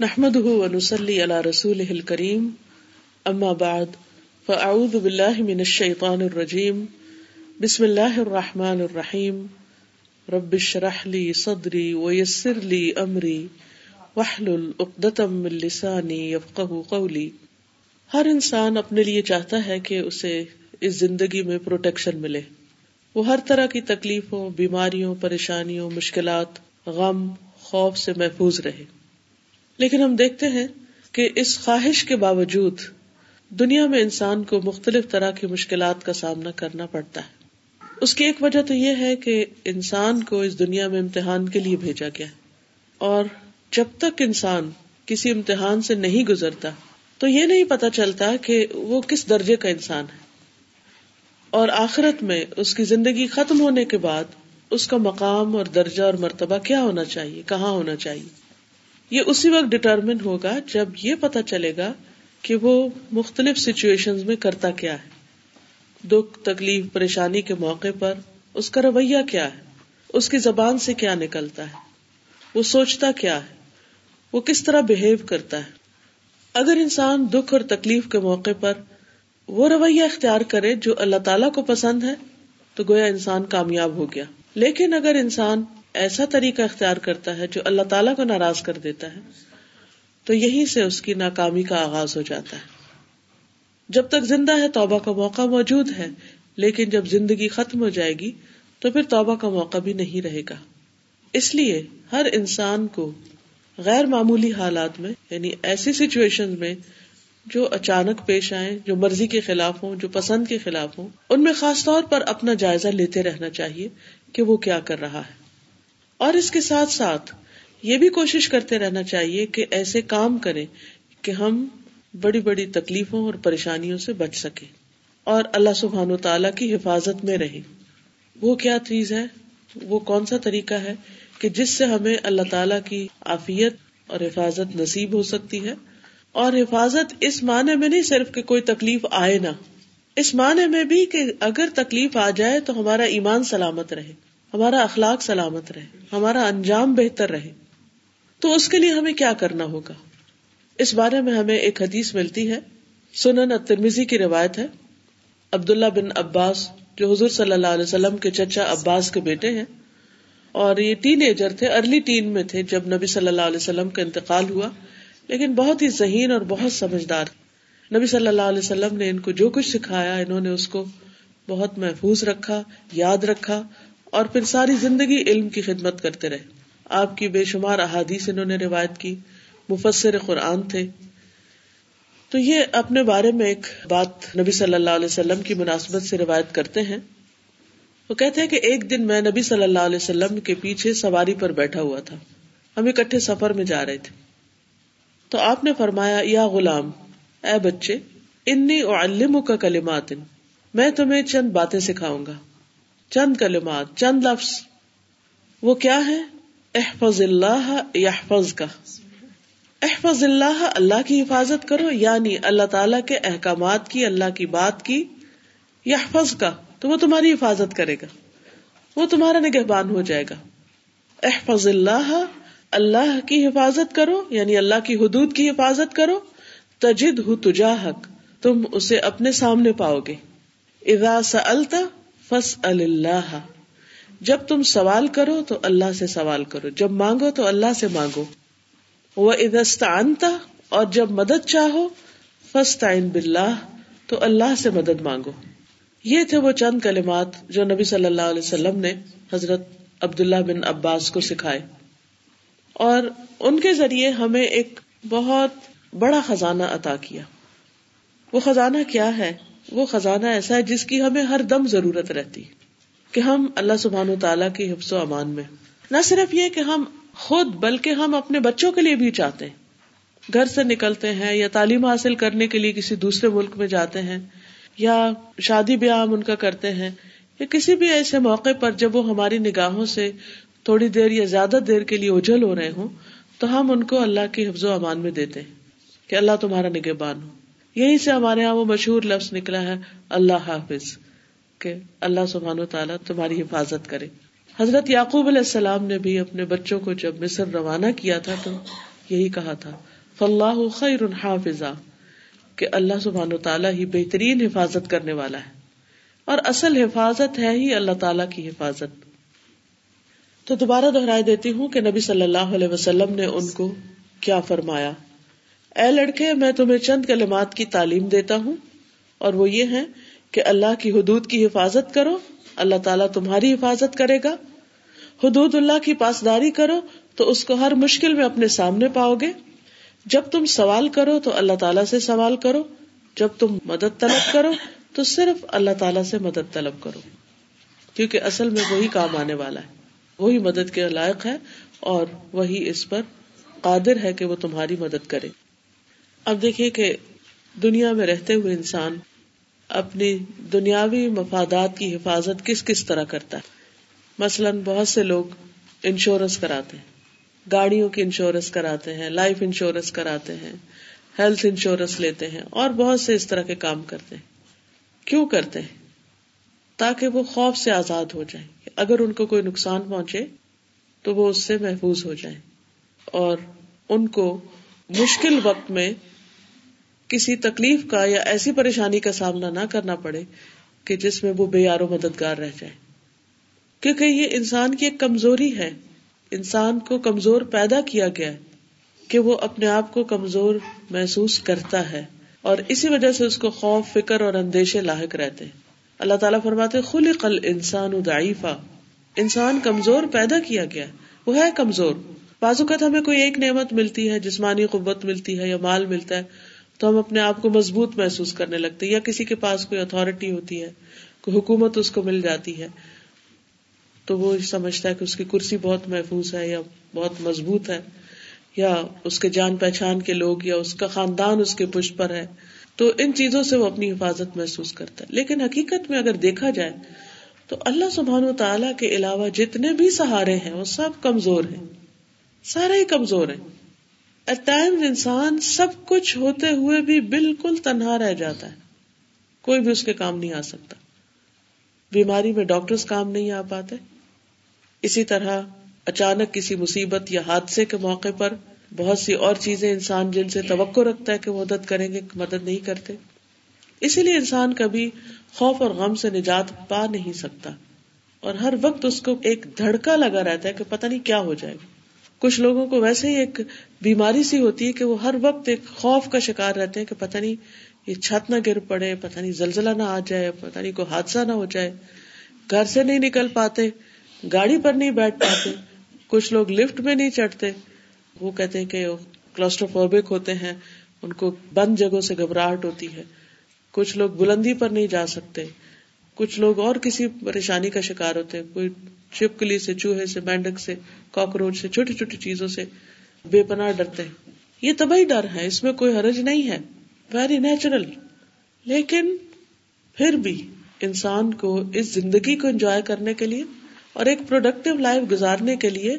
نحمده ونسلي على رسوله الكريم. اما بعد فاعوذ بالله من الشيطان الرجيم. بسم الله الرحمن الرحيم. رب اشرح لي صدري ويسر لي امري واحلل عقدة من لساني يفقهوا قولي. ہر انسان اپنے لیے چاہتا ہے کہ اسے اس زندگی میں پروٹیکشن ملے۔ وہ ہر طرح کی تکلیفوں، بیماریوں، پریشانیوں، مشکلات، غم، خوف سے محفوظ رہے۔ لیکن ہم دیکھتے ہیں کہ اس خواہش کے باوجود دنیا میں انسان کو مختلف طرح کی مشکلات کا سامنا کرنا پڑتا ہے۔ اس کی ایک وجہ تو یہ ہے کہ انسان کو اس دنیا میں امتحان کے لیے بھیجا گیا اور جب تک انسان کسی امتحان سے نہیں گزرتا، تو یہ نہیں پتا چلتا کہ وہ کس درجے کا انسان ہے۔ اور آخرت میں اس کی زندگی ختم ہونے کے بعد اس کا مقام اور درجہ اور مرتبہ کیا ہونا چاہیے، کہاں ہونا چاہیے؟ یہ اسی وقت ڈٹرمن ہوگا جب یہ پتا چلے گا کہ وہ مختلف سچویشن میں کرتا کیا ہے۔ دکھ، تکلیف، پریشانی کے موقع پر اس کا رویہ کیا ہے؟ اس کی زبان سے کیا نکلتا ہے؟ وہ سوچتا کیا ہے؟ وہ کس طرح بہیو کرتا ہے؟ اگر انسان دکھ اور تکلیف کے موقع پر وہ رویہ اختیار کرے جو اللہ تعالیٰ کو پسند ہے، تو گویا انسان کامیاب ہو گیا۔ لیکن اگر انسان ایسا طریقہ اختیار کرتا ہے جو اللہ تعالیٰ کو ناراض کر دیتا ہے، تو یہیں سے اس کی ناکامی کا آغاز ہو جاتا ہے۔ جب تک زندہ ہے توبہ کا موقع موجود ہے، لیکن جب زندگی ختم ہو جائے گی، تو پھر توبہ کا موقع بھی نہیں رہے گا۔ اس لیے ہر انسان کو غیر معمولی حالات میں یعنی ایسی سچویشن میں جو اچانک پیش آئے جو مرضی کے خلاف ہوں، جو پسند کے خلاف ہوں، ان میں خاص طور پر اپنا جائزہ لیتے رہنا چاہیے کہ وہ کیا کر رہا ہے۔ اور اس کے ساتھ ساتھ یہ بھی کوشش کرتے رہنا چاہیے کہ ایسے کام کریں کہ ہم بڑی بڑی تکلیفوں اور پریشانیوں سے بچ سکیں اور اللہ سبحان و تعالی کی حفاظت میں رہے وہ کیا چیز ہے؟ وہ کون سا طریقہ ہے کہ جس سے ہمیں اللہ تعالی کی عافیت اور حفاظت نصیب ہو سکتی ہے؟ اور حفاظت اس معنی میں نہیں صرف کہ کوئی تکلیف آئے نہ، اس معنی میں بھی کہ اگر تکلیف آ جائے تو ہمارا ایمان سلامت رہے۔ ہمارا اخلاق سلامت رہے، ہمارا انجام بہتر رہے۔ تو اس کے لیے ہمیں کیا کرنا ہوگا؟ اس بارے میں ہمیں ایک حدیث ملتی ہے، سنن ترمیزی کی روایت ہے۔ عبداللہ بن عباس، جو حضور صلی اللہ علیہ وسلم کے چچا عباس کے بیٹے ہیں، اور یہ ٹین ایجر تھے ارلی ٹین میں تھے، جب نبی صلی اللہ علیہ وسلم کا انتقال ہوا۔ لیکن بہت ہی ذہین اور بہت سمجھدار نبی صلی اللہ علیہ وسلم نے ان کو جو کچھ سکھایا، انہوں نے اس کو بہت محفوظ رکھا، یاد رکھا۔ اور پھر ساری زندگی علم کی خدمت کرتے رہے۔ آپ کی بے شمار احادیث انہوں نے روایت کی، مفسر قرآن تھے۔ تو یہ اپنے بارے میں ایک بات نبی صلی اللہ علیہ وسلم کی مناسبت سے روایت کرتے ہیں۔ وہ کہتے ہیں کہ ایک دن میں نبی صلی اللہ علیہ وسلم کے پیچھے سواری پر بیٹھا ہوا تھا۔ ہم اکٹھے سفر میں جا رہے تھے۔ تو آپ نے فرمایا، یا غلام، اے بچے، انی علم کا کلمات، میں تمہیں چند باتیں سکھاؤں گا۔ چند کلمات، چند لفظ۔ وہ کیا ہے؟ احفظ اللہ یحفظ کا احفظ اللہ اللہ کی حفاظت کرو یعنی اللہ تعالی کے احکامات کی، اللہ کی بات کی۔ یحفظ کا تو وہ تمہاری حفاظت کرے گا۔ وہ تمہارا نگہبان ہو جائے گا۔ احفظ اللہ اللہ کی حفاظت کرو یعنی اللہ کی حدود کی حفاظت کرو۔ تجد ہو تجا حق تم اسے اپنے سامنے پاؤ گے۔ ادا سلتا فس اللہ جب تم سوال کرو تو اللہ سے سوال کرو۔ جب مانگو تو اللہ سے مانگو۔ وہ ادستانتا اور جب مدد چاہو فس تعین بلّہ تو اللہ سے مدد مانگو۔ یہ تھے وہ چند کلمات جو نبی صلی اللہ علیہ وسلم نے حضرت عبداللہ بن عباس کو سکھائے۔ اور ان کے ذریعے ہمیں ایک بہت بڑا خزانہ عطا کیا۔ وہ خزانہ کیا ہے؟ وہ خزانہ ایسا ہے جس کی ہمیں ہر دم ضرورت رہتی کہ ہم اللہ سبحان و تعالیٰ کی حفظ و امان میں نہ صرف یہ کہ ہم خود، بلکہ ہم اپنے بچوں کے لیے بھی چاہتے ہیں۔ گھر سے نکلتے ہیں یا تعلیم حاصل کرنے کے لیے کسی دوسرے ملک میں جاتے ہیں یا شادی بیاہ ہم ان کا کرتے ہیں یا کسی بھی ایسے موقع پر جب وہ ہماری نگاہوں سے تھوڑی دیر یا زیادہ دیر کے لیے اجل ہو رہے ہوں، تو ہم ان کو اللہ کے حفظ و امان میں دیتے ہیں کہ اللہ تمہارا نگہبان ہو۔ یہیں سے ہمارے یہاں وہ مشہور لفظ نکلا ہے، اللہ حافظ، کہ اللہ سبحان و تعالیٰ تمہاری حفاظت کرے۔ حضرت یعقوب علیہ السلام نے بھی اپنے بچوں کو جب مصر روانہ کیا تھا تو یہی کہا تھا فلاح خیر حافظہ، کہ اللہ سبحان و تعالیٰ ہی بہترین حفاظت کرنے والا ہے۔ اور اصل حفاظت ہے ہی اللہ تعالیٰ کی حفاظت۔ تو دوبارہ دہرائی دیتی ہوں کہ نبی صلی اللہ علیہ وسلم نے ان کو کیا فرمایا۔ اے لڑکے، میں تمہیں چند کلمات کی تعلیم دیتا ہوں، اور وہ یہ ہے کہ اللہ کی حدود کی حفاظت کرو، اللہ تعالیٰ تمہاری حفاظت کرے گا۔ حدود اللہ کی پاسداری کرو، تو اس کو ہر مشکل میں اپنے سامنے پاؤ گے۔ جب تم سوال کرو، تو اللہ تعالیٰ سے سوال کرو۔ جب تم مدد طلب کرو، تو صرف اللہ تعالیٰ سے مدد طلب کرو۔ کیونکہ اصل میں وہی کام آنے والا ہے۔ وہی مدد کے لائق ہے، اور وہی اس پر قادر ہے کہ وہ تمہاری مدد کرے۔ اب دیکھیے کہ دنیا میں رہتے ہوئے انسان اپنی دنیاوی مفادات کی حفاظت کس کس طرح کرتا ہے؟ مثلاً بہت سے لوگ انشورنس کراتے ہیں، گاڑیوں کی انشورنس کراتے ہیں، لائف انشورنس کراتے ہیں، ہیلتھ انشورنس لیتے ہیں اور بہت سے اس طرح کے کام کرتے ہیں۔ کیوں کرتے ہیں؟ تاکہ وہ خوف سے آزاد ہو جائیں اگر ان کو کوئی نقصان پہنچے تو وہ اس سے محفوظ ہو جائیں اور ان کو مشکل وقت میں کسی تکلیف کا یا ایسی پریشانی کا سامنا نہ کرنا پڑے کہ جس میں وہ بے یار و مددگار رہ جائے۔ کیونکہ یہ انسان کی ایک کمزوری ہے۔ انسان کو کمزور پیدا کیا گیا ہے کہ وہ اپنے آپ کو کمزور محسوس کرتا ہے اور اسی وجہ سے اس کو خوف، فکر اور اندیشے لاحق رہتے ہیں۔ اللہ تعالیٰ فرماتے خل قل انسان ادائفا انسان کمزور پیدا کیا گیا۔ وہ ہے کمزور۔ بازوقت ہمیں کوئی ایک نعمت ملتی ہے، جسمانی قوت ملتی ہے یا مال ملتا ہے۔ تو ہم اپنے آپ کو مضبوط محسوس کرنے لگتے یا کسی کے پاس کوئی اتارٹی ہوتی ہے، کوئی حکومت اس کو مل جاتی ہے، تو وہ سمجھتا ہے کہ اس کی کرسی بہت محفوظ ہے، یا بہت مضبوط ہے، یا اس کے جان پہچان کے لوگ، یا اس کا خاندان اس کے پشت پر ہے۔ تو ان چیزوں سے وہ اپنی حفاظت محسوس کرتا ہے۔ لیکن حقیقت میں اگر دیکھا جائے، تو اللہ سبحان و تعالی کے علاوہ جتنے بھی سہارے ہیں، وہ سب کمزور ہیں۔ سارے ہی کمزور ہیں۔ ایٹ ٹائم انسان سب کچھ ہوتے ہوئے بھی بالکل تنہا رہ جاتا ہے۔ کوئی بھی اس کے کام نہیں آ سکتا۔ بیماری میں ڈاکٹرز کام نہیں آ پاتے۔ اسی طرح اچانک کسی مصیبت یا حادثے کے موقع پر بہت سی اور چیزیں انسان جن سے توقع رکھتا ہے کہ وہ مدد کریں گے، مدد نہیں کرتے۔ اسی لیے انسان کبھی خوف اور غم سے نجات پا نہیں سکتا۔ اور ہر وقت اس کو ایک دھڑکا لگا رہتا ہے کہ پتہ نہیں کیا ہو جائے گا۔ کچھ لوگوں کو ویسے ہی ایک بیماری سی ہوتی ہے کہ وہ ہر وقت ایک خوف کا شکار رہتے ہیں کہ پتہ نہیں یہ چھت نہ گر پڑے، پتہ نہیں زلزلہ نہ آ جائے، پتہ نہیں کوئی حادثہ نہ ہو جائے۔ گھر سے نہیں نکل پاتے، گاڑی پر نہیں بیٹھ پاتے، کچھ لوگ لفٹ میں نہیں چڑھتے۔ وہ کہتے ہیں کہ کلاسٹروفوبک ہوتے ہیں، ان کو بند جگہوں سے گھبراہٹ ہوتی ہے۔ کچھ لوگ بلندی پر نہیں جا سکتے، کچھ لوگ اور کسی پریشانی کا شکار ہوتے ہیں۔ کوئی چپکلی سے، چوہے سے مینڈک سے، کاکروچ سے، چھوٹی چھوٹی چیزوں سے بے پناہ ڈرتے ہیں۔ یہ تبھی ڈر ہے، اس میں کوئی حرج نہیں ہے۔ ویری نیچرل لیکن پھر بھی انسان کو اس زندگی کو انجوائے کرنے کے لیے اور ایک پروڈکٹیو لائف گزارنے کے لیے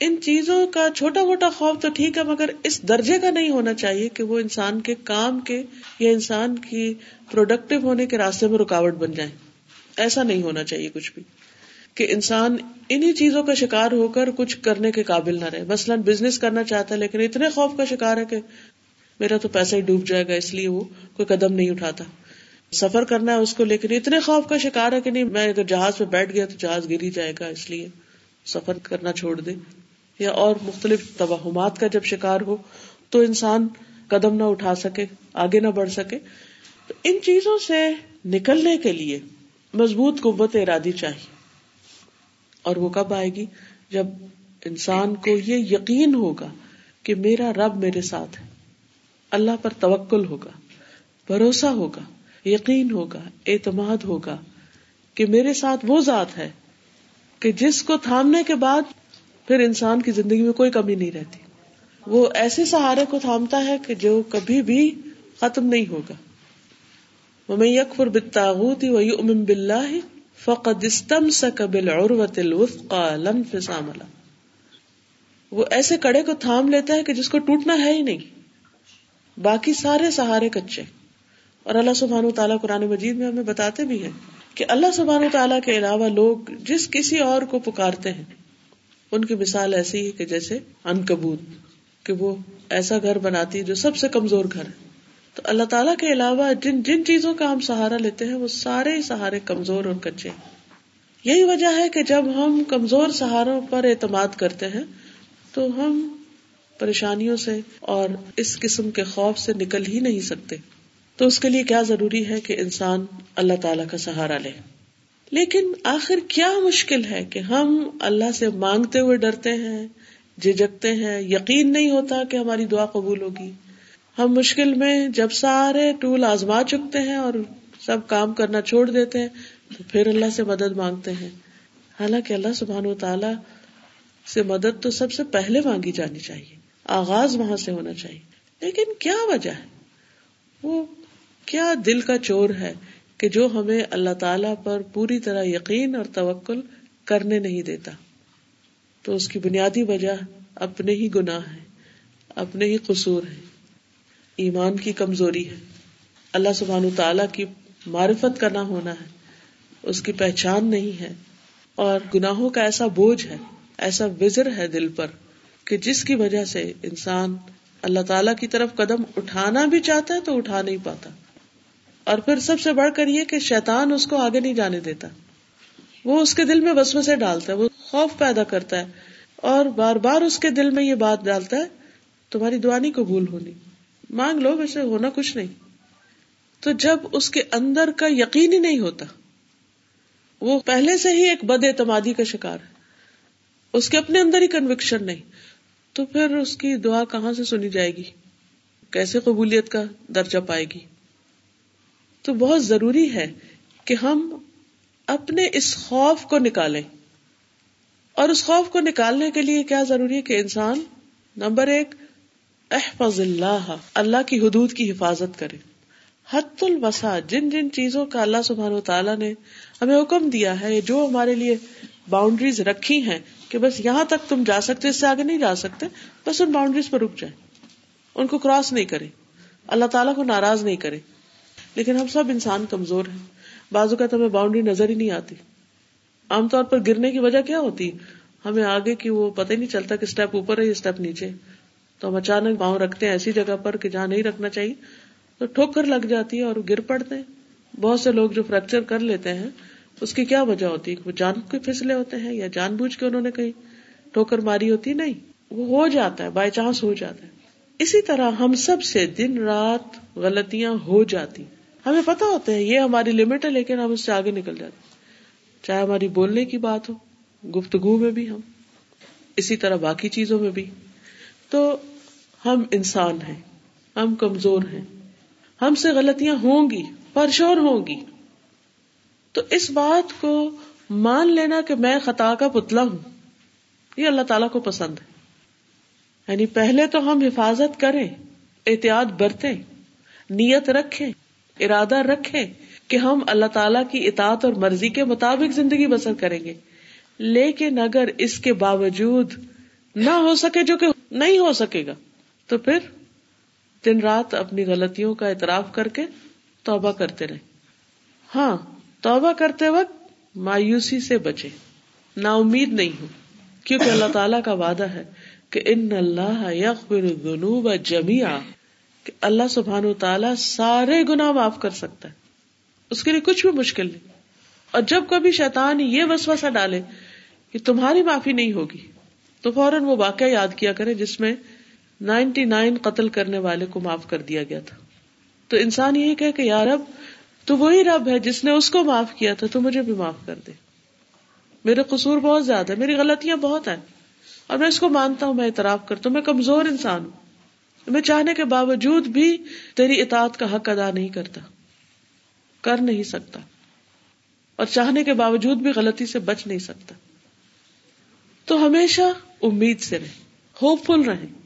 ان چیزوں کا چھوٹا موٹا خوف تو ٹھیک ہے، مگر اس درجے کا نہیں ہونا چاہیے کہ وہ انسان کے کام کے یا انسان کی پروڈکٹیو ہونے کے راستے میں رکاوٹ بن جائے ایسا نہیں ہونا چاہیے کچھ بھی۔ کہ انسان انہیں چیزوں کا شکار ہو کر کچھ کرنے کے قابل نہ رہے۔ مثلاً بزنس کرنا چاہتا ہے لیکن اتنے خوف کا شکار ہے کہ میرا تو پیسہ ہی ڈوب جائے گا، اس لیے وہ کوئی قدم نہیں اٹھاتا۔ سفر کرنا ہے اس کو، لیکن اتنے خوف کا شکار ہے کہ نہیں، میں اگر جہاز پہ بیٹھ گیا تو جہاز گر ہی جائے گا، اس لیے سفر کرنا چھوڑ دے۔ یا اور مختلف توہمات کا جب شکار ہو تو انسان قدم نہ اٹھا سکے، آگے نہ بڑھ سکے۔ تو ان چیزوں سے نکلنے کے لیے مضبوط قوت ارادی چاہیے۔ اور وہ کب آئے گی؟ جب انسان کو یہ یقین ہوگا کہ میرا رب میرے ساتھ ہے، اللہ پر توکل ہوگا، بھروسہ ہوگا، یقین ہوگا، اعتماد ہوگا کہ میرے ساتھ وہ ذات ہے کہ جس کو تھامنے کے بعد پھر انسان کی زندگی میں کوئی کمی نہیں رہتی۔ وہ ایسے سہارے کو تھامتا ہے کہ جو کبھی بھی ختم نہیں ہوگا۔ میں یکفر بتاغوتی و یؤمن باللہ فقد استمسک بالعروۃ الوثقى لا انفصام وہ ایسے کڑے کو تھام لیتا ہے کہ جس کو ٹوٹنا ہے ہی نہیں۔ باقی سارے سہارے کچے۔ اور اللہ سبحان تعالیٰ قرآن مجید میں ہمیں بتاتے بھی ہیں کہ اللہ سبحان تعالیٰ کے علاوہ لوگ جس کسی اور کو پکارتے ہیں، ان کی مثال ایسی ہے کہ جیسے ان کبوت کہ وہ ایسا گھر بناتی ہے جو سب سے کمزور گھر ہے۔ تو اللہ تعالیٰ کے علاوہ جن جن چیزوں کا ہم سہارا لیتے ہیں وہ سارے سہارے کمزور اور کچے یہی وجہ ہے کہ جب ہم کمزور سہاروں پر اعتماد کرتے ہیں تو ہم پریشانیوں سے اور اس قسم کے خوف سے نکل ہی نہیں سکتے۔ تو اس کے لیے کیا ضروری ہے کہ انسان اللہ تعالی کا سہارا لے؟ لیکن آخر کیا مشکل ہے کہ ہم اللہ سے مانگتے ہوئے ڈرتے ہیں جھجکتے ہیں، یقین نہیں ہوتا کہ ہماری دعا قبول ہوگی۔ ہم مشکل میں جب سارے ٹول آزما چکتے ہیں اور سب کام کرنا چھوڑ دیتے ہیں، تو پھر اللہ سے مدد مانگتے ہیں۔ حالانکہ اللہ سبحان و تعالی سے مدد تو سب سے پہلے مانگی جانی چاہیے، آغاز وہاں سے ہونا چاہیے۔ لیکن کیا وجہ ہے؟ وہ کیا دل کا چور ہے کہ جو ہمیں اللہ تعالی پر پوری طرح یقین اور توکل کرنے نہیں دیتا؟ تو اس کی بنیادی وجہ اپنے ہی گناہ ہے اپنے ہی قصور ہے ایمان کی کمزوری ہے۔ اللہ سبحان تعالیٰ کی معرفت کا نہ ہونا ہے۔ اس کی پہچان نہیں ہے۔ اور گناہوں کا ایسا بوجھ ہے، ایسا وزر ہے دل پر کہ جس کی وجہ سے انسان اللہ تعالی کی طرف قدم اٹھانا بھی چاہتا ہے تو اٹھا نہیں پاتا۔ اور پھر سب سے بڑھ کر یہ کہ شیطان اس کو آگے نہیں جانے دیتا۔ وہ اس کے دل میں بس سے ڈالتا ہے، وہ خوف پیدا کرتا ہے۔ اور بار بار اس کے دل میں یہ بات ڈالتا ہے، تمہاری دعا نہیں قبول ہونی۔ مانگ لو ویسے ہونا کچھ نہیں۔ تو جب اس کے اندر کا یقین ہی نہیں ہوتا، وہ پہلے سے ہی ایک بد اعتمادی کا شکار ہے۔ اس کے اپنے اندر ہی کنوکشن نہیں۔ تو پھر اس کی دعا کہاں سے سنی جائے گی؟ کیسے قبولیت کا درجہ پائے گی؟ تو بہت ضروری ہے کہ ہم اپنے اس خوف کو نکالیں۔ اور اس خوف کو نکالنے کے لیے کیا ضروری ہے کہ انسان، نمبر ایک احفظ اللہ اللہ کی حدود کی حفاظت کرے۔ حت الوسا جن جن چیزوں کا اللہ سبحانہ تعالیٰ نے ہمیں حکم دیا ہے، جو ہمارے لیے باؤنڈریز رکھی ہیں کہ بس یہاں تک تم جا سکتے، اس سے آگے نہیں جا سکتے، بس ان باؤنڈریز پر رک جائیں۔ ان کو کراس نہیں کرے اللہ تعالیٰ کو ناراض نہیں کرے لیکن ہم سب انسان کمزور ہیں۔ بازو کا ہمیں باؤنڈری نظر ہی نہیں آتی۔ عام طور پر گرنے کی وجہ کیا ہوتی؟ ہمیں آگے کی وہ پتہ ہی نہیں چلتا کہ اسٹیپ اوپر ہے یا اسٹیپ نیچے۔ تو ہم اچانک پاؤں رکھتے ہیں، ایسی جگہ پر کہ جہاں نہیں رکھنا چاہیے۔ تو ٹھوکر لگ جاتی ہے اور گر پڑتے ہیں۔ بہت سے لوگ جو فریکچر کر لیتے ہیں، اس کی کیا وجہ ہوتی ہے؟ وہ جان کے پھسلے ہوتے ہیں یا جان بوجھ کے انہوں نے کہیں ٹھوکر ماری ہوتی؟ نہیں، وہ ہو جاتا ہے بائی چانس ہو جاتا ہے۔ اسی طرح ہم سب سے دن رات غلطیاں ہو جاتی۔ ہمیں پتا ہوتا ہے، یہ ہماری لمٹ ہے، لیکن ہم اس سے آگے نکل جاتے چاہے ہماری بولنے کی بات ہو، گفتگو میں بھی ہم، اسی طرح باقی چیزوں میں بھی۔ تو ہم انسان ہیں، ہم کمزور ہیں۔ ہم سے غلطیاں ہوں گی، پرشور ہوں گی۔ تو اس بات کو مان لینا کہ میں خطا کا پتلا ہوں، یہ اللہ تعالی کو پسند ہے۔ یعنی پہلے تو ہم حفاظت کریں، احتیاط برتیں، نیت رکھیں، ارادہ رکھیں کہ ہم اللہ تعالی کی اطاعت اور مرضی کے مطابق زندگی بسر کریں گے۔ لیکن اگر اس کے باوجود نہ ہو سکے جو کہ نہیں ہو سکے گا تو پھر دن رات اپنی غلطیوں کا اعتراف کر کے توبہ کرتے رہے۔ ہاں توبہ کرتے وقت مایوسی سے بچے۔ نا امید نہیں ہو کیونکہ اللہ تعالی کا وعدہ ہے کہ ان اللہ الذنوب جميعا کہ اللہ سبحان و تعالیٰ سارے گنا معاف کر سکتا ہے۔ اس کے لیے کچھ بھی مشکل نہیں۔ اور جب کبھی شیطان یہ وسوسہ ڈالے کہ تمہاری معافی نہیں ہوگی، تو فوراً وہ واقعہ یاد کیا کرے جس میں نائنٹی نائن قتل کرنے والے کو معاف کر دیا گیا تھا۔ تو انسان یہی کہ کہ یار اب تو وہی رب ہے جس نے اس کو معاف کیا تھا، تو مجھے بھی معاف کر دے۔ میرے قصور بہت زیادہ ہے، میری غلطیاں بہت ہیں۔ اور میں اس کو مانتا ہوں، میں اعتراف کرتا ہوں، میں کمزور انسان ہوں۔ میں چاہنے کے باوجود بھی تیری اطاعت کا حق ادا نہیں کرتا، کر نہیں سکتا۔ اور چاہنے کے باوجود بھی غلطی سے بچ نہیں سکتا۔ تو ہمیشہ امید سے رہے ہوپ فل رہے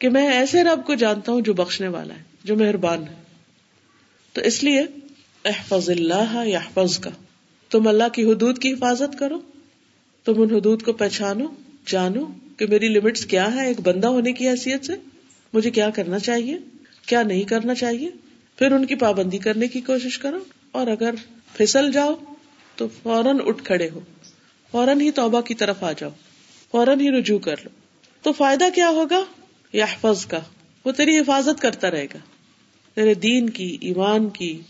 کہ میں ایسے رب کو جانتا ہوں جو بخشنے والا ہے، جو مہربان ہے۔ تو اس لیے احفظ اللہ یا کا۔ تم اللہ کی حدود کی حفاظت کرو، تم ان حدود کو پہچانو، جانو کہ میری لمٹس کیا ہے ایک بندہ ہونے کی حیثیت سے۔ مجھے کیا کرنا چاہیے، کیا نہیں کرنا چاہیے۔ پھر ان کی پابندی کرنے کی کوشش کرو۔ اور اگر پھسل جاؤ، تو فوراً اٹھ کھڑے ہو۔ فوراً ہی توبہ کی طرف آ جاؤ۔ فوراً ہی رجوع کر لو۔ تو فائدہ کیا ہوگا؟ یا حفظ کا، وہ تیری حفاظت کرتا رہے گا۔ تیرے دین کی، ایمان کی،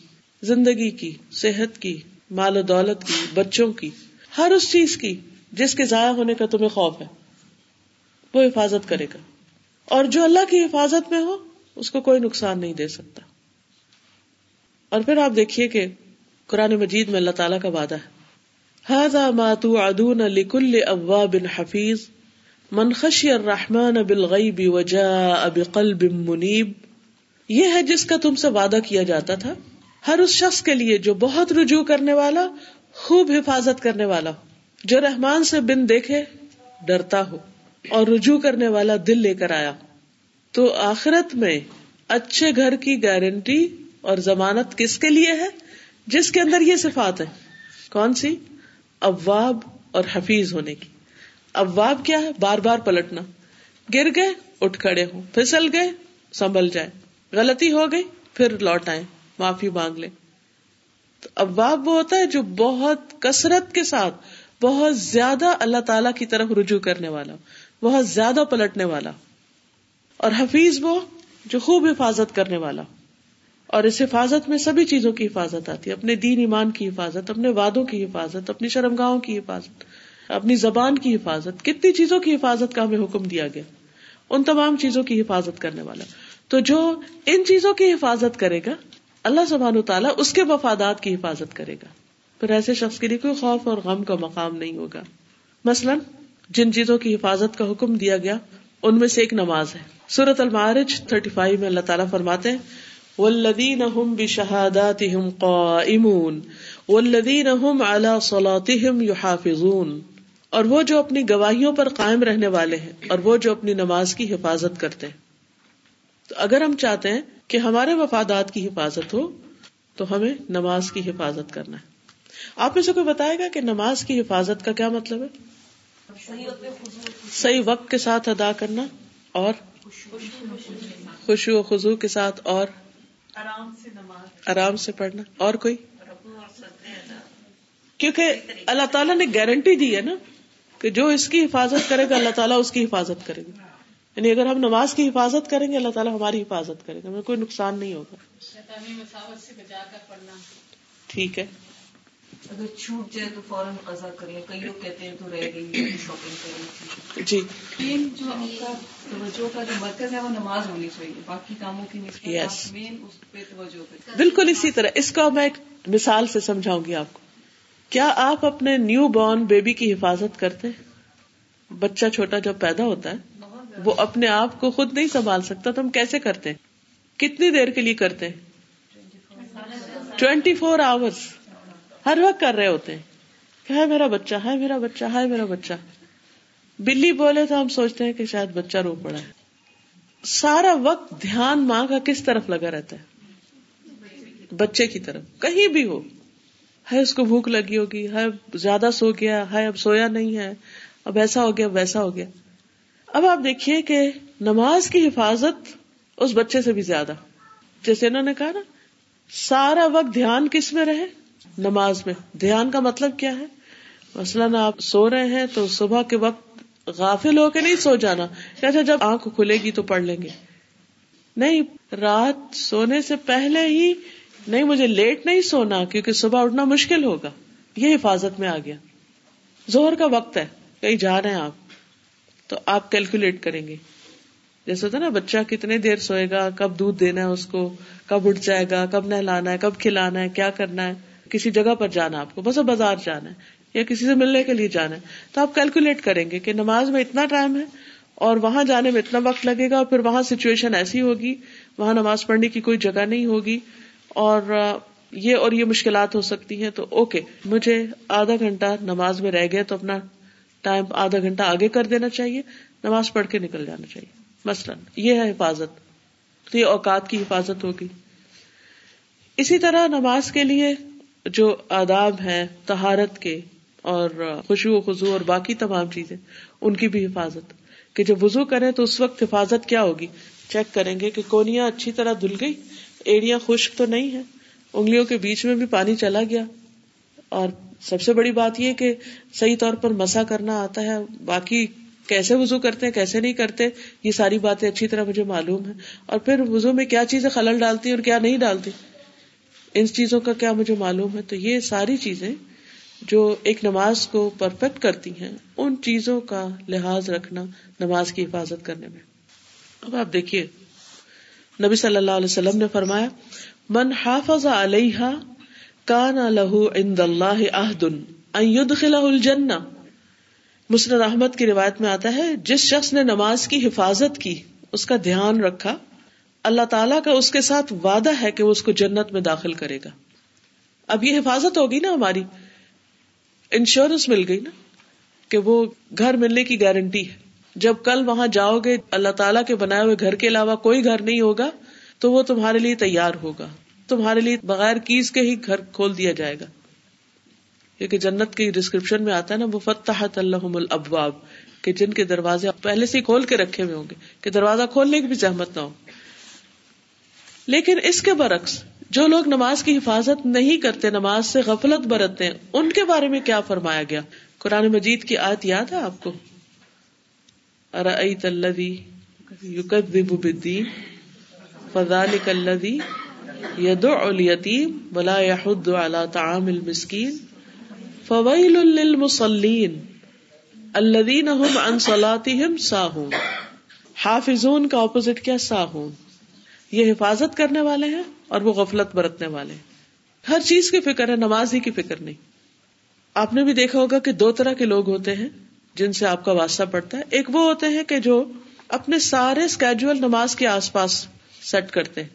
زندگی کی، صحت کی، مال و دولت کی، بچوں کی، ہر اس چیز کی جس کے ضائع ہونے کا تمہیں خوف ہے، وہ حفاظت کرے گا۔ اور جو اللہ کی حفاظت میں ہو، اس کو کوئی نقصان نہیں دے سکتا۔ اور پھر آپ دیکھیے کہ قرآن مجید میں اللہ تعالیٰ کا وعدہ ہے۔ ادون لکل ابا بن حفیظ منخشی الرحمان بالغیب وجاء بقلب منیب، یہ ہے جس کا تم سے وعدہ کیا جاتا تھا، ہر اس شخص کے لیے جو بہت رجوع کرنے والا، خوب حفاظت کرنے والا ہو۔ جو رحمان سے بن دیکھے، ڈرتا ہو، اور رجوع کرنے والا دل لے کر آیا تو آخرت میں اچھے گھر کی گارنٹی اور ضمانت کس کے لیے ہے؟ جس کے اندر یہ صفات ہے کون سی؟ ابواب اور حفیظ ہونے کی۔ ابواب کیا ہے؟ بار بار پلٹنا۔ گر گئے، اٹھ کھڑے ہوں۔ پھسل گئے، سنبھل جائے غلطی ہو گئی، پھر لوٹ آئے معافی مانگ لے تو ابواب وہ ہوتا ہے جو بہت کثرت کے ساتھ، بہت زیادہ اللہ تعالی کی طرف رجوع کرنے والا، بہت زیادہ پلٹنے والا۔ اور حفیظ وہ جو خوب حفاظت کرنے والا۔ اور اس حفاظت میں سبھی چیزوں کی حفاظت آتی ہے۔ اپنے دین ایمان کی حفاظت، اپنے وادوں کی حفاظت، اپنی شرمگاہوں کی حفاظت۔ اپنی زبان کی حفاظت، کتنی چیزوں کی حفاظت کا ہمیں حکم دیا گیا، ان تمام چیزوں کی حفاظت کرنے والا۔ تو جو ان چیزوں کی حفاظت کرے گا، اللہ سبحان و تعالیٰ اس کے مفادات کی حفاظت کرے گا۔ پھر ایسے شخص کے لیے کوئی خوف اور غم کا مقام نہیں ہوگا۔ مثلاً، جن چیزوں کی حفاظت کا حکم دیا گیا، ان میں سے ایک نماز ہے۔ سورت المارج تھرٹی فائیو میں اللہ تعالیٰ فرماتے ہیں والذین هم بشہاداتهم قائمون والذین هم على صلاتهم يحافظون۔ اور وہ جو اپنی گواہیوں پر قائم رہنے والے ہیں اور وہ جو اپنی نماز کی حفاظت کرتے ہیں۔ تو اگر ہم چاہتے ہیں کہ ہمارے وفادات کی حفاظت ہو، تو ہمیں نماز کی حفاظت کرنا ہے۔ آپ میں سے کوئی بتائے گا کہ نماز کی حفاظت کا کیا مطلب ہے؟ صحیح وقت کے ساتھ ادا کرنا اور خوشی و خزو کے ساتھ اور آرام سے پڑھنا۔ اور کوئی؟ کیونکہ اللہ تعالیٰ نے گارنٹی دی ہے نا کہ جو اس کی حفاظت کرے گا اللہ تعالیٰ اس کی حفاظت کرے گا۔ یعنی اگر ہم نماز کی حفاظت کریں گے اللہ تعالیٰ ہماری حفاظت کرے گا۔ ہمیں کوئی نقصان نہیں ہوگا۔ ٹھیک ہے۔ اگر چھوٹ جائے تو فوراً قزا کر لیں۔ کئی لوگ کہتے ہیں تو رہ گئی شاپنگ کریں جی۔ مین جو آپ کا توجہ کا جو مرکز ہے وہ نماز ہونی چاہیے۔ باقی کاموں کی نسبت مین اس پہ توجہ بالکل اسی طرح۔ اس کا میں ایک مثال سے سمجھاؤں گی آپ کو۔ کیا آپ اپنے نیو بورن بیبی کی حفاظت کرتے بچہ چھوٹا جب پیدا ہوتا ہے، وہ اپنے آپ کو خود نہیں سنبھال سکتا، تو ہم کیسے کرتے کتنی دیر کے لیے کرتے ٹوینٹی فور آورس ہر وقت کر رہے ہوتے ہیں۔ کہ ہے میرا بچہ ہے میرا بچہ ہے میرا بچہ۔ بلی بولے تو ہم سوچتے ہیں کہ شاید بچہ رو پڑا ہے۔ سارا وقت دھیان ماں کا کس طرف لگا رہتا ہے؟ بچے کی طرف، کہیں بھی ہو۔ ہے اس کو بھوک لگی ہوگی ہے زیادہ سو گیا ہے اب سویا نہیں ہے، اب ایسا ہو گیا ویسا ہو گیا۔ اب آپ دیکھیے کہ نماز کی حفاظت اس بچے سے بھی زیادہ۔ جیسے انہوں نے کہا نا، سارا وقت دھیان کس میں رہے؟ نماز میں۔ دھیان کا مطلب کیا ہے؟ مثلاً آپ سو رہے ہیں تو صبح کے وقت غافل ہو کے نہیں سو جانا۔ اچھا جب آنکھ کھلے گی تو پڑھ لیں گے۔ نہیں، رات سونے سے پہلے ہی نہیں مجھے لیٹ نہیں سونا کیونکہ صبح اٹھنا مشکل ہوگا۔ یہ حفاظت میں آ گیا۔ زہر کا وقت ہے، کہیں جا رہے ہیں آپ۔ تو آپ کیلکولیٹ کریں گے۔ جیسے ہوتا نا، بچہ کتنے دیر سوئے گا، کب دودھ دینا ہے اس کو، کب اٹھ جائے گا، کب نہلانا ہے، کب کھلانا ہے، کیا کرنا ہے۔ کسی جگہ پر جانا آپ کو، بس بازار جانا ہے یا کسی سے ملنے کے لیے جانا ہے۔ تو آپ کیلکولیٹ کریں گے کہ نماز میں اتنا ٹائم ہے اور وہاں جانے میں اتنا وقت لگے گا اور پھر وہاں سچویشن ایسی ہوگی، وہاں نماز پڑھنے کی کوئی جگہ نہیں ہوگی۔ اور یہ اور یہ مشکلات ہو سکتی ہیں، تو اوکے، مجھے آدھا گھنٹہ نماز میں رہ گئے تو اپنا ٹائم آدھا گھنٹہ آگے کر دینا چاہیے، نماز پڑھ کے نکل جانا چاہیے، مثلاً، یہ ہے حفاظت، تو یہ اوقات کی حفاظت ہوگی۔ اسی طرح نماز کے لیے جو آداب ہیں تہارت کے اور خوشو و خزو اور باقی تمام چیزیں، ان کی بھی حفاظت۔ کہ جب وزو کریں تو اس وقت حفاظت کیا ہوگی؟ چیک کریں گے کہ کونیاں اچھی طرح دھل گئی۔ ایڑیاں خشک تو نہیں ہے انگلیوں کے بیچ میں بھی پانی چلا گیا۔ اور سب سے بڑی بات یہ کہ صحیح طور پر مسا کرنا آتا ہے۔ باقی کیسے وضو کرتے ہیں، کیسے نہیں کرتے، یہ ساری باتیں اچھی طرح مجھے معلوم ہے اور پھر وضو میں کیا چیزیں خلل ڈالتی ہیں اور کیا نہیں ڈالتی، ان چیزوں کا کیا مجھے معلوم ہے۔ تو یہ ساری چیزیں جو ایک نماز کو پرفیکٹ کرتی ہیں، ان چیزوں کا لحاظ رکھنا نماز کی حفاظت کرنے میں۔ اب آپ دیکھیے نبی صلی اللہ علیہ وسلم نے فرمایا، من حافظ علیہ کان لہو عند اللہ عہدن ان يدخلہ الجنہ. مسند احمد کی روایت میں آتا ہے، جس شخص نے نماز کی حفاظت کی، اس کا دھیان رکھا، اللہ تعالیٰ کا اس کے ساتھ وعدہ ہے کہ وہ اس کو جنت میں داخل کرے گا. اب یہ حفاظت ہوگی نا ہماری، انشورنس مل گئی نا، کہ وہ گھر ملنے کی گارنٹی ہے۔ جب کل وہاں جاؤ گے اللہ تعالیٰ کے بنائے ہوئے گھر کے علاوہ کوئی گھر نہیں ہوگا، تو وہ تمہارے لیے تیار ہوگا۔ تمہارے لیے بغیر کیس کے ہی گھر کھول دیا جائے گا۔ کیونکہ جنت کی ڈسکرپشن میں آتا ہے نا وہ فتح اللہ الابواب کہ جن کے دروازے پہلے سے کھول کے رکھے ہوئے ہوں گے، کہ دروازہ کھولنے کی بھی زحمت نہ ہو۔ لیکن اس کے برعکس، جو لوگ نماز کی حفاظت نہیں کرتے، نماز سے غفلت برتتے ہیں، ان کے بارے میں کیا فرمایا گیا؟ قرآن مجید کی آیت یاد ہے آپ کو؟ ارأيت الذي يكذب بالدين فذلك الذي يدع اليتيم ولا يحض على طعام المسكين فويل للمصلين الذين هم عن صلاتهم ساهون حافظون کا اپوزٹ کیا ساہون یہ حفاظت کرنے والے ہیں اور وہ غفلت برتنے والے ہیں ہر چیز کی فکر ہے، نماز ہی کی فکر نہیں۔ آپ نے بھی دیکھا ہوگا کہ دو طرح کے لوگ ہوتے ہیں۔ جن سے آپ کا واسطہ پڑتا ہے، ایک وہ ہوتے ہیں کہ جو اپنے سارے اسکیجل نماز کے آس پاس سیٹ کرتے ہیں۔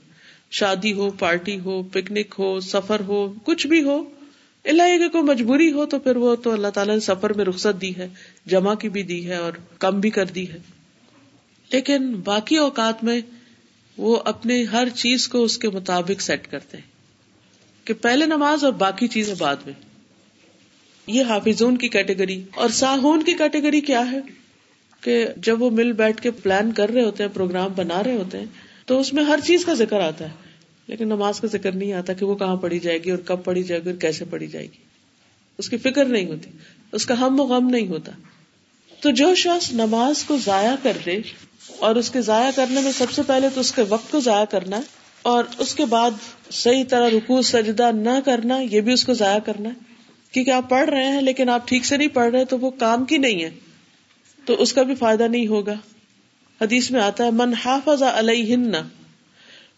شادی ہو پارٹی ہو پکنک ہو، سفر ہو، کچھ بھی ہو۔ اللہ کہ کوئی مجبوری ہو تو پھر وہ تو اللہ تعالیٰ نے سفر میں رخصت دی ہے، جمع کی بھی دی ہے اور کم بھی کر دی ہے۔ لیکن باقی اوقات میں وہ اپنے ہر چیز کو اس کے مطابق سیٹ کرتے ہیں کہ پہلے نماز اور باقی چیزیں بعد میں۔ یہ حافظون کی کیٹیگری اور ساہون کی کیٹیگری کیا ہے کہ جب وہ مل بیٹھ کے پلان کر رہے ہوتے ہیں، پروگرام بنا رہے ہوتے ہیں، تو اس میں ہر چیز کا ذکر آتا ہے۔ لیکن نماز کا ذکر نہیں آتا کہ وہ کہاں پڑھی جائے گی اور کب پڑھی جائے گی اور کیسے پڑھی جائے گی۔ اس کی فکر نہیں ہوتی، اس کا ہم و غم نہیں ہوتا۔ تو جو شخص نماز کو ضائع کر دے اور اس کے ضائع کرنے میں سب سے پہلے تو اس کے وقت کو ضائع کرنا ہے اور اس کے بعد صحیح طرح رکو سجدہ نہ کرنا، یہ بھی اس کو ضائع کرنا ہے۔ کیونکہ آپ پڑھ رہے ہیں لیکن آپ ٹھیک سے نہیں پڑھ رہے تو وہ کام کی نہیں ہے۔ تو اس کا بھی فائدہ نہیں ہوگا۔ حدیث میں آتا ہے، من حافظ علیہن،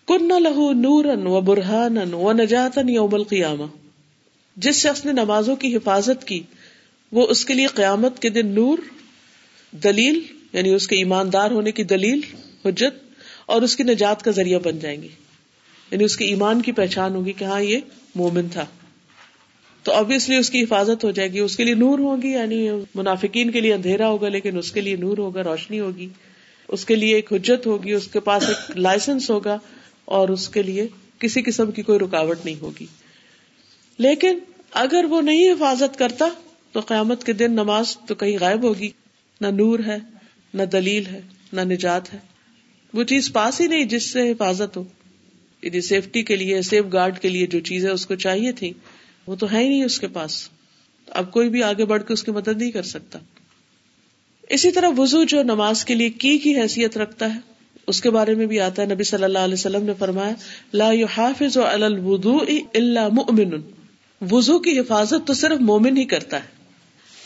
کن لہو نورن و برہان و نجاتن یوم القیامہ۔ جس شخص نے نمازوں کی حفاظت کی، وہ اس کے لیے قیامت کے دن نور، دلیل یعنی اس کے ایماندار ہونے کی دلیل، حجت اور اس کی نجات کا ذریعہ بن جائیں گی۔ یعنی اس کے ایمان کی پہچان ہوگی کہ ہاں یہ مومن تھا۔ تو ابویسلی اس کی حفاظت ہو جائے گی۔ اس کے لیے نور ہوگی یعنی منافقین کے لیے اندھیرا ہوگا، لیکن اس کے لیے نور ہوگا، روشنی ہوگی۔ اس کے لیے ایک حجت ہوگی، اس کے پاس ایک لائسنس ہوگا، اور اس کے لیے کسی قسم کی کوئی رکاوٹ نہیں ہوگی۔ لیکن اگر وہ نہیں حفاظت کرتا، تو قیامت کے دن نماز تو کہیں غائب ہوگی۔ نہ نور ہے، نہ دلیل ہے، نہ نجات ہے۔ وہ چیز پاس ہی نہیں جس سے حفاظت ہو۔ یعنی سیفٹی کے لیے سیف گارڈ کے لیے جو چیزیں اس کو چاہیے تھی وہ تو ہے ہی نہیں اس کے پاس۔ اب کوئی بھی آگے بڑھ کے اس کی مدد نہیں کر سکتا۔ اسی طرح وزو جو نماز کے لیے کی کی حیثیت رکھتا ہے، اس کے بارے میں بھی آتا ہے۔ نبی صلی اللہ علیہ وسلم نے فرمایا، لا يحافظ على الوضوء الا مؤمن۔ وضو کی حفاظت تو صرف مومن ہی کرتا ہے۔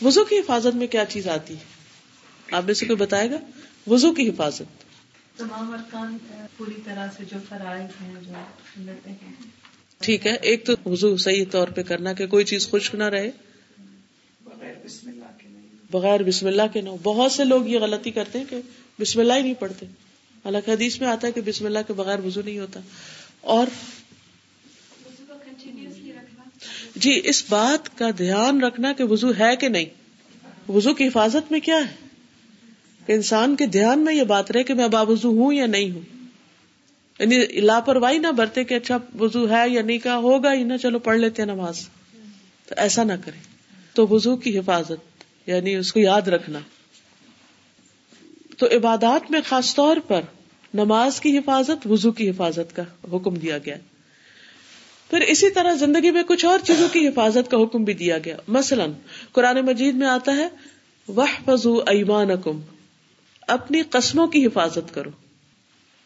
وضو کی حفاظت میں کیا چیز آتی ہے؟ آپ میں سے کوئی بتائے گا؟ وضو کی حفاظت۔ تمام ارکان پوری طرح سے جو فرائض ہیں، جو ٹھیک ہے ایک تو وضو صحیح طور پہ کرنا کہ کوئی چیز خشک نہ رہے۔ بغیر بسم اللہ کے نہ بہت سے لوگ یہ غلطی کرتے ہیں کہ بسم اللہ ہی نہیں پڑھتے۔ حالانکہ حدیث میں آتا ہے کہ بسم اللہ کے بغیر وضو نہیں ہوتا۔ اور جی اس بات کا دھیان رکھنا کہ وضو ہے کہ نہیں۔ وضو کی حفاظت میں کیا ہے؟ کہ انسان کے دھیان میں یہ بات رہے کہ میں بابزو ہوں یا نہیں ہوں۔ یعنی لاپرواہی نہ برتے کہ اچھا وضو ہے یا نہیں کا، ہوگا ہی نہ، چلو پڑھ لیتے ہیں نماز۔ تو ایسا نہ کرے تو وضو کی حفاظت یعنی اس کو یاد رکھنا۔ تو عبادات میں خاص طور پر نماز کی حفاظت، وضو کی حفاظت کا حکم دیا گیا۔ پھر اسی طرح زندگی میں کچھ اور چیزوں کی حفاظت کا حکم بھی دیا گیا۔ مثلاً قرآن مجید میں آتا ہے وہ فضو ایمان اپنی قسموں کی حفاظت کرو۔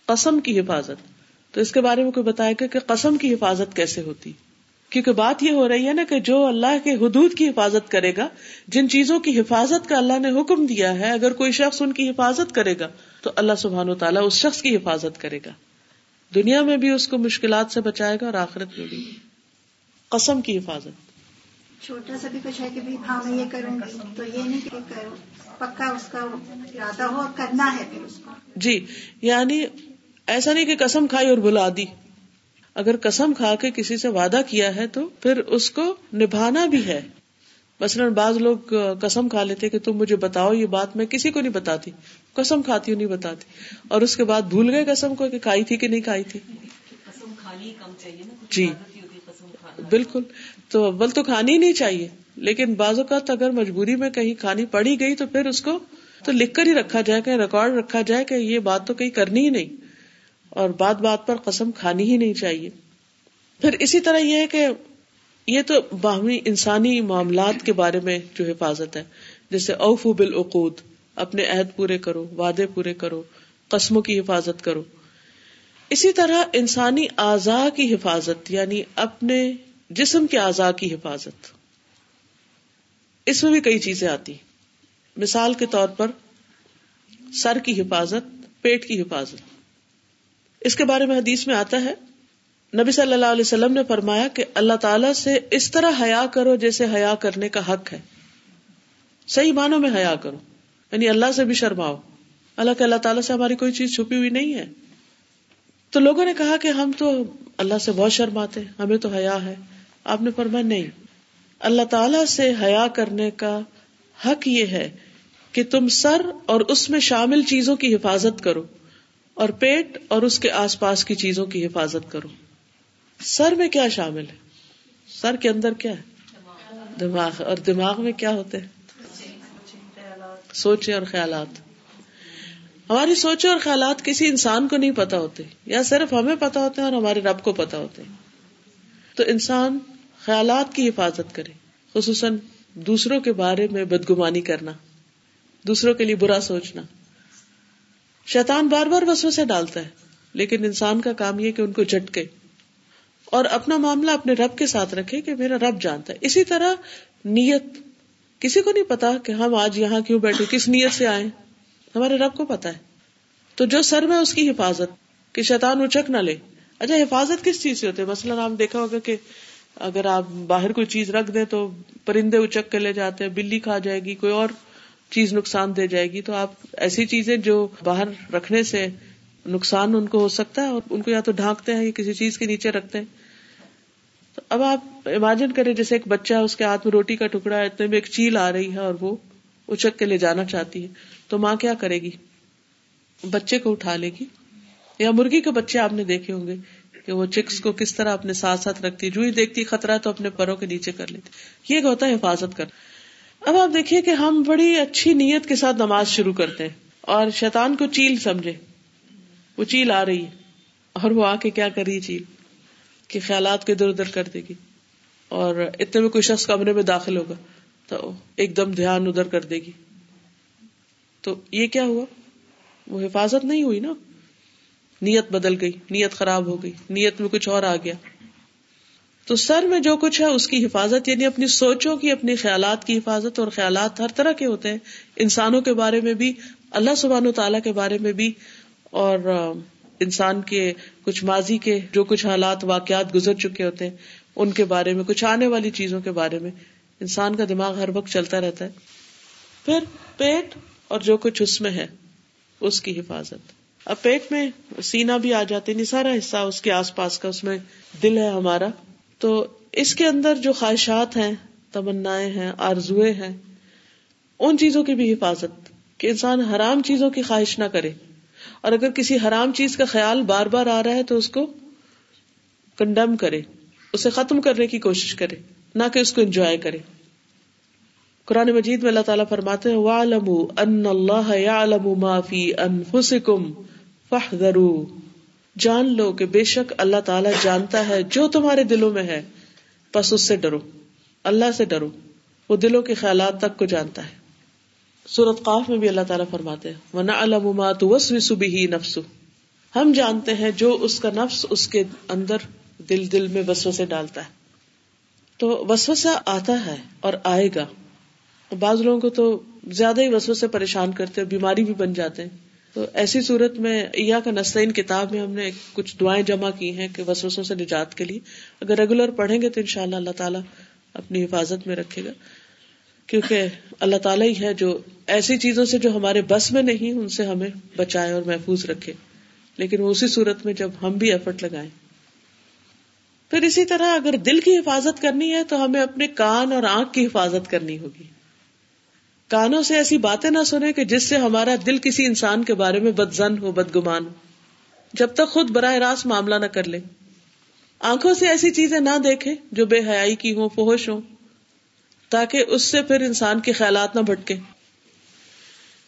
قسم کی حفاظت۔ تو اس کے بارے میں کوئی بتائے گا کہ قسم کی حفاظت کیسے ہوتی؟ کیونکہ بات یہ ہو رہی ہے نا کہ جو اللہ کے حدود کی حفاظت کرے گا جن چیزوں کی حفاظت کا اللہ نے حکم دیا ہے اگر کوئی شخص ان کی حفاظت کرے گا تو اللہ سبحان و تعالیٰ اس شخص کی حفاظت کرے گا۔ دنیا میں بھی اس کو مشکلات سے بچائے گا اور آخرت میں بھی۔ قسم کی حفاظت۔ چھوٹا سا بھی کچھ ہے کہ ہاں میں یہ کروں گی تو یہ نہیں کہ پکا اس کا ارادہ ہو کرنا ہے پھر اس کو۔ جی یعنی ایسا نہیں کہ قسم کھائی اور بلا دی۔ اگر قسم کھا کے کسی سے وعدہ کیا ہے تو پھر اس کو نبھانا بھی ہے۔ مثلاً بعض لوگ قسم کھا لیتے کہ تم مجھے بتاؤ، یہ بات میں کسی کو نہیں بتاتی۔ قسم کھاتی ہوں، نہیں بتاتی۔ اور اس کے بعد بھول گئے قسم کو کہ کھائی تھی کہ نہیں کھائی تھی۔ جی۔ بالکل۔ تو اول تو کھانی نہیں چاہیے۔ لیکن بعض اوقات اگر مجبوری میں کہیں کھانی پڑی گئی تو پھر اس کو تو لکھ کر ہی رکھا جائے کہ ریکارڈ رکھا جائے کہ یہ بات تو کہیں کرنی ہی نہیں۔ اور بات بات پر قسم کھانی ہی نہیں چاہیے۔ پھر اسی طرح یہ ہے کہ یہ تو باہمی انسانی معاملات کے بارے میں جو حفاظت ہے، جیسے اوفو بالعقود، اپنے عہد پورے کرو، وعدے پورے کرو، قسموں کی حفاظت کرو۔ اسی طرح انسانی اعضاء کی حفاظت یعنی اپنے جسم کے اعضاء کی حفاظت۔ اس میں بھی کئی چیزیں آتی مثال کے طور پر سر کی حفاظت، پیٹ کی حفاظت۔ اس کے بارے میں حدیث میں آتا ہے، نبی صلی اللہ علیہ وسلم نے فرمایا کہ اللہ تعالیٰ سے اس طرح حیا کرو جیسے حیا کرنے کا حق ہے۔ صحیح معنوں میں حیا کرو یعنی اللہ سے بھی شرماؤ۔ اللہ کے اللہ تعالیٰ سے ہماری کوئی چیز چھپی ہوئی نہیں ہے۔ تو لوگوں نے کہا کہ ہم تو اللہ سے بہت شرماتے ہمیں تو حیا ہے۔ آپ نے فرمایا، نہیں۔ اللہ تعالی سے حیا کرنے کا حق یہ ہے کہ تم سر اور اس میں شامل چیزوں کی حفاظت کرو۔ اور پیٹ اور اس کے آس پاس کی چیزوں کی حفاظت کرو۔ سر میں کیا شامل ہے؟ سر کے اندر کیا ہے؟ دماغ۔ اور دماغ میں کیا ہوتے ہیں؟ سوچے اور خیالات۔ ہماری سوچے اور خیالات کسی انسان کو نہیں پتا ہوتے، یا صرف ہمیں پتا ہوتے ہیں اور ہمارے رب کو پتا ہوتے ہیں۔ تو انسان خیالات کی حفاظت کرے، خصوصاً دوسروں کے بارے میں بدگمانی کرنا، دوسروں کے لیے برا سوچنا۔ شیطان بار بار بسوں سے ڈالتا ہے، لیکن انسان کا کام یہ کہ ان کو جھٹکے اور اپنا معاملہ اپنے رب کے ساتھ رکھے کہ میرا رب جانتا ہے۔ اسی طرح نیت، کسی کو نہیں پتا کہ ہم آج یہاں کیوں بیٹھے، کس نیت سے آئے۔ ہمارے رب کو پتا ہے۔ تو جو سر میں اس کی حفاظت، کہ شیطان اچک نہ لے۔ اچھا حفاظت کس چیز سے ہوتے مثلاً آپ دیکھا ہوگا کہ اگر آپ باہر کوئی چیز رکھ دیں تو پرندے اچک کے لے جاتے ہیں، بلی کھا جائے گی، کوئی اور چیز نقصان دے جائے گی تو آپ ایسی چیزیں جو باہر رکھنے سے نقصان ان کو ہو سکتا ہے اور ان کو یا تو ڈھانکتے ہیں یا کسی چیز کے نیچے رکھتے ہیں۔ تو اب آپ امیجن کریں جیسے ایک بچہ اس کے ہاتھ میں روٹی کا ٹکڑا ہے، اتنے میں ایک چیل آ رہی ہے اور وہ اچک کے لے جانا چاہتی ہے۔ تو ماں کیا کرے گی؟ بچے کو اٹھا لے گی۔ یا مرغی کے بچے آپ نے دیکھے ہوں گے کہ وہ چکس کو کس طرح اپنے ساتھ ساتھ رکھتی جو ہی دیکھتی، خطرہ تو اپنے پروں کے نیچے کر لیتی۔ یہ ہوتا ہے حفاظت کر اب آپ دیکھیے کہ ہم بڑی اچھی نیت کے ساتھ نماز شروع کرتے ہیں اور شیطان کو چیل سمجھے۔ وہ چیل آ رہی ہے اور وہ آ کے کیا کر رہی چیل؟ کہ خیالات کو ادھر ادھر کر دے گی۔ اور اتنے میں کوئی شخص کمرے میں داخل ہوگا تو ایک دم دھیان ادھر کر دے گی۔ تو یہ کیا ہوا؟ وہ حفاظت نہیں ہوئی نا؟ نیت بدل گئی، نیت خراب ہو گئی، نیت میں کچھ اور آ گیا۔ تو سر میں جو کچھ ہے اس کی حفاظت یعنی اپنی سوچوں کی، اپنی خیالات کی حفاظت، اور خیالات ہر طرح کے ہوتے ہیں، انسانوں کے بارے میں بھی، اللہ سبحان و تعالیٰ کے بارے میں بھی، اور انسان کے کچھ ماضی کے جو کچھ حالات، واقعات گزر چکے ہوتے ہیں، ان کے بارے میں، کچھ آنے والی چیزوں کے بارے میں، انسان کا دماغ ہر وقت چلتا رہتا ہے۔ پھر پیٹ اور جو کچھ اس میں ہے، اس کی حفاظت۔ اب پیٹ میں سینا بھی آ جاتے نہیں سارا حصہ اس کے آس پاس کا، اس میں دل ہے ہمارا۔ تو اس کے اندر جو خواہشات ہیں تمنا ہیں آرزویں ہیں، ان چیزوں کی بھی حفاظت، کہ انسان حرام چیزوں کی خواہش نہ کرے۔ اور اگر کسی حرام چیز کا خیال بار بار آ رہا ہے تو اس کو کنڈم کرے، اسے ختم کرنے کی کوشش کرے، نہ کہ اس کو انجوائے کرے۔ قرآن مجید میں اللہ تعالیٰ فرماتے ہیں ان اللہ جان لو کہ بے شک اللہ تعالیٰ جانتا ہے جو تمہارے دلوں میں ہے، بس اس سے ڈرو، اللہ سے ڈرو، وہ دلوں کے خیالات تک کو جانتا ہے۔ سورت قاف میں بھی اللہ تعالیٰ فرماتے ہیں ونا علامات وسوی نفس ہم جانتے ہیں جو اس کا نفس اس کے اندر دل دل میں وسو سے ڈالتا ہے۔ تو وسوسہ آتا ہے اور آئے گا۔ بعض لوگوں کو تو زیادہ ہی وسو سے پریشان کرتے بیماری بھی بن جاتے ہیں۔ تو ایسی صورت میں یا کا نسلین کتاب میں ہم نے کچھ دعائیں جمع کی ہیں کہ وسوسوں سے نجات کے لیے۔ اگر ریگولر پڑھیں گے تو ان شاء اللہ اللہ تعالیٰ اپنی حفاظت میں رکھے گا۔ کیونکہ اللہ تعالیٰ ہی ہے جو ایسی چیزوں سے جو ہمارے بس میں نہیں، ان سے ہمیں بچائے اور محفوظ رکھے۔ لیکن وہ اسی صورت میں جب ہم بھی ایفرٹ لگائیں۔ پھر اسی طرح اگر دل کی حفاظت کرنی ہے تو ہمیں اپنے کان اور آنکھ کی حفاظت کرنی ہوگی۔ کانوں سے ایسی باتیں نہ سنیں کہ جس سے ہمارا دل کسی انسان کے بارے میں بد زن ہو بد گمان ہو۔ جب تک خود براہ راست معاملہ نہ کر لے۔ آنکھوں سے ایسی چیزیں نہ دیکھے جو بے حیائی کی ہوں فوہش ہوں، تاکہ اس سے پھر انسان کے خیالات نہ بھٹکے۔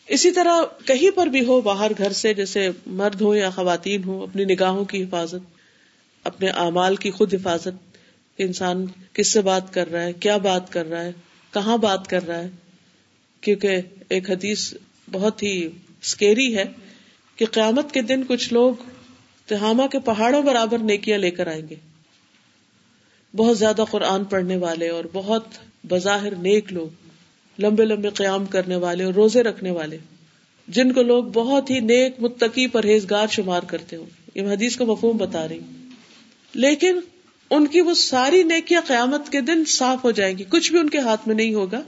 اسی طرح کہیں پر بھی ہو، باہر گھر سے، جیسے مرد ہو یا خواتین ہو اپنی نگاہوں کی حفاظت، اپنے اعمال کی خود حفاظت۔ انسان کس سے بات کر رہا ہے؟ کیا بات کر رہا ہے؟ کہاں بات کر رہا ہے؟ کیونکہ ایک حدیث بہت ہی اسکیری ہے کہ قیامت کے دن کچھ لوگ تہامہ کے پہاڑوں برابر نیکیاں لے کر آئیں گے۔ بہت زیادہ قرآن پڑھنے والے اور بہت بظاہر نیک لوگ، لمبے لمبے قیام کرنے والے اور روزے رکھنے والے، جن کو لوگ بہت ہی نیک، متقی، پرہیزگار شمار کرتے ہوں۔ یہ حدیث کو مفہوم بتا رہی لیکن ان کی وہ ساری نیکیاں قیامت کے دن صاف ہو جائیں گی۔ کچھ بھی ان کے ہاتھ میں نہیں ہوگا۔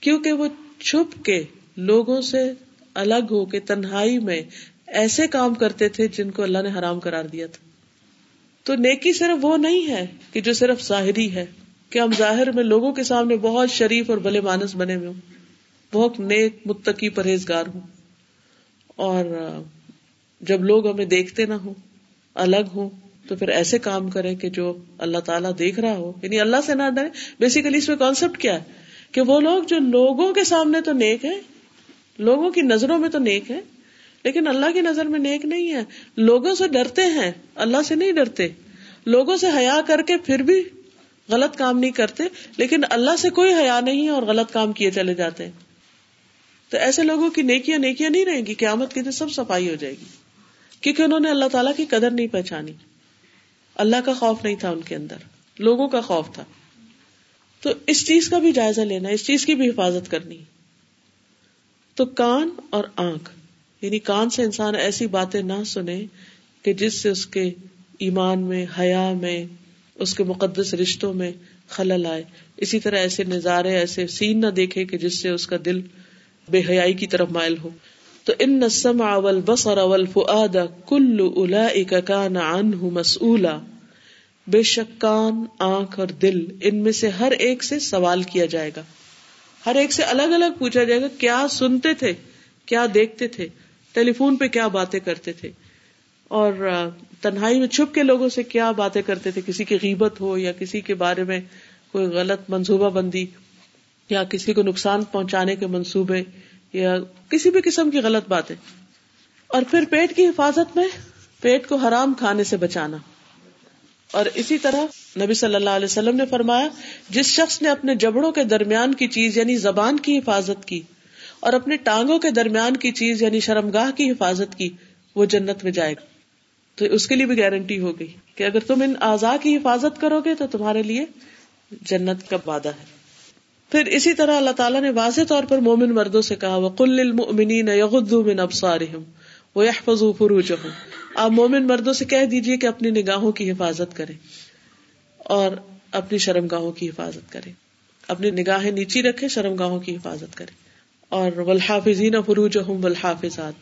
کیونکہ وہ چھپ کے لوگوں سے الگ ہو کے تنہائی میں ایسے کام کرتے تھے جن کو اللہ نے حرام کرار دیا تھا۔ تو نیکی صرف وہ نہیں ہے کہ جو صرف ظاہری ہے کہ ہم ظاہر میں لوگوں کے سامنے بہت شریف اور بلے مانس بنے ہوئے ہوں، بہت نیک متقی پرہیزگار ہوں۔ اور جب لوگ ہمیں دیکھتے نہ ہوں، الگ ہوں، تو پھر ایسے کام کریں کہ جو اللہ تعالیٰ دیکھ رہا ہو۔ یعنی اللہ سے نہ ڈرے بیسیکلی اس میں کانسیپٹ کیا ہے؟ کہ وہ لوگ جو لوگوں کے سامنے تو نیک ہے لوگوں کی نظروں میں تو نیک ہے لیکن اللہ کی نظر میں نیک نہیں ہے لوگوں سے ڈرتے ہیں، اللہ سے نہیں ڈرتے۔ لوگوں سے حیا کر کے پھر بھی غلط کام نہیں کرتے، لیکن اللہ سے کوئی حیا نہیں ہے اور غلط کام کیے چلے جاتے ہیں۔ تو ایسے لوگوں کی نیکیاں نیکیاں نہیں رہیں گی، قیامت کی تو سب صفائی ہو جائے گی۔ کیونکہ انہوں نے اللہ تعالیٰ کی قدر نہیں پہچانی۔ اللہ کا خوف نہیں تھا ان کے اندر، لوگوں کا خوف تھا۔ تو اس چیز کا بھی جائزہ لینا اس چیز کی بھی حفاظت کرنی تو کان اور آنکھ یعنی کان سے انسان ایسی باتیں نہ سنے کہ جس سے اس کے ایمان میں، حیا میں، اس کے مقدس رشتوں میں خلل آئے۔ اسی طرح ایسے نظارے، ایسے سین نہ دیکھے کہ جس سے اس کا دل بے حیائی کی طرف مائل ہو۔ تو ان نسم اول بس اور اول فعاد کل الا کا نان مسلا بے شک کان، آنکھ اور دل ان میں سے ہر ایک سے سوال کیا جائے گا۔ ہر ایک سے الگ الگ پوچھا جائے گا، کیا سنتے تھے؟ کیا دیکھتے تھے؟ ٹیلی فون پہ کیا باتیں کرتے تھے؟ اور تنہائی میں چھپ کے لوگوں سے کیا باتیں کرتے تھے؟ کسی کی غیبت ہو یا کسی کے بارے میں کوئی غلط منصوبہ بندی یا کسی کو نقصان پہنچانے کے منصوبے یا کسی بھی قسم کی غلط باتیں۔ اور پھر پیٹ کی حفاظت میں، پیٹ کو حرام کھانے سے بچانا۔ اور اسی طرح نبی صلی اللہ علیہ وسلم نے فرمایا، جس شخص نے اپنے جبڑوں کے درمیان کی چیز یعنی زبان کی حفاظت کی اور اپنے ٹانگوں کے درمیان کی چیز یعنی شرمگاہ کی حفاظت کی، وہ جنت میں جائے گا۔ تو اس کے لیے بھی گارنٹی ہو گئی کہ اگر تم ان اعضاء کی حفاظت کرو گے تو تمہارے لیے جنت کا وعدہ ہے۔ پھر اسی طرح اللہ تعالیٰ نے واضح طور پر مومن مردوں سے کہا وہ کل المنین آپ مومن مردوں سے کہہ دیجیے کہ اپنی نگاہوں کی حفاظت کرے اور اپنی شرم گاہوں کی حفاظت کرے اپنی نگاہیں نیچی رکھے شرم گاہوں کی حفاظت کرے اور ولحافظین فروج ولحافظات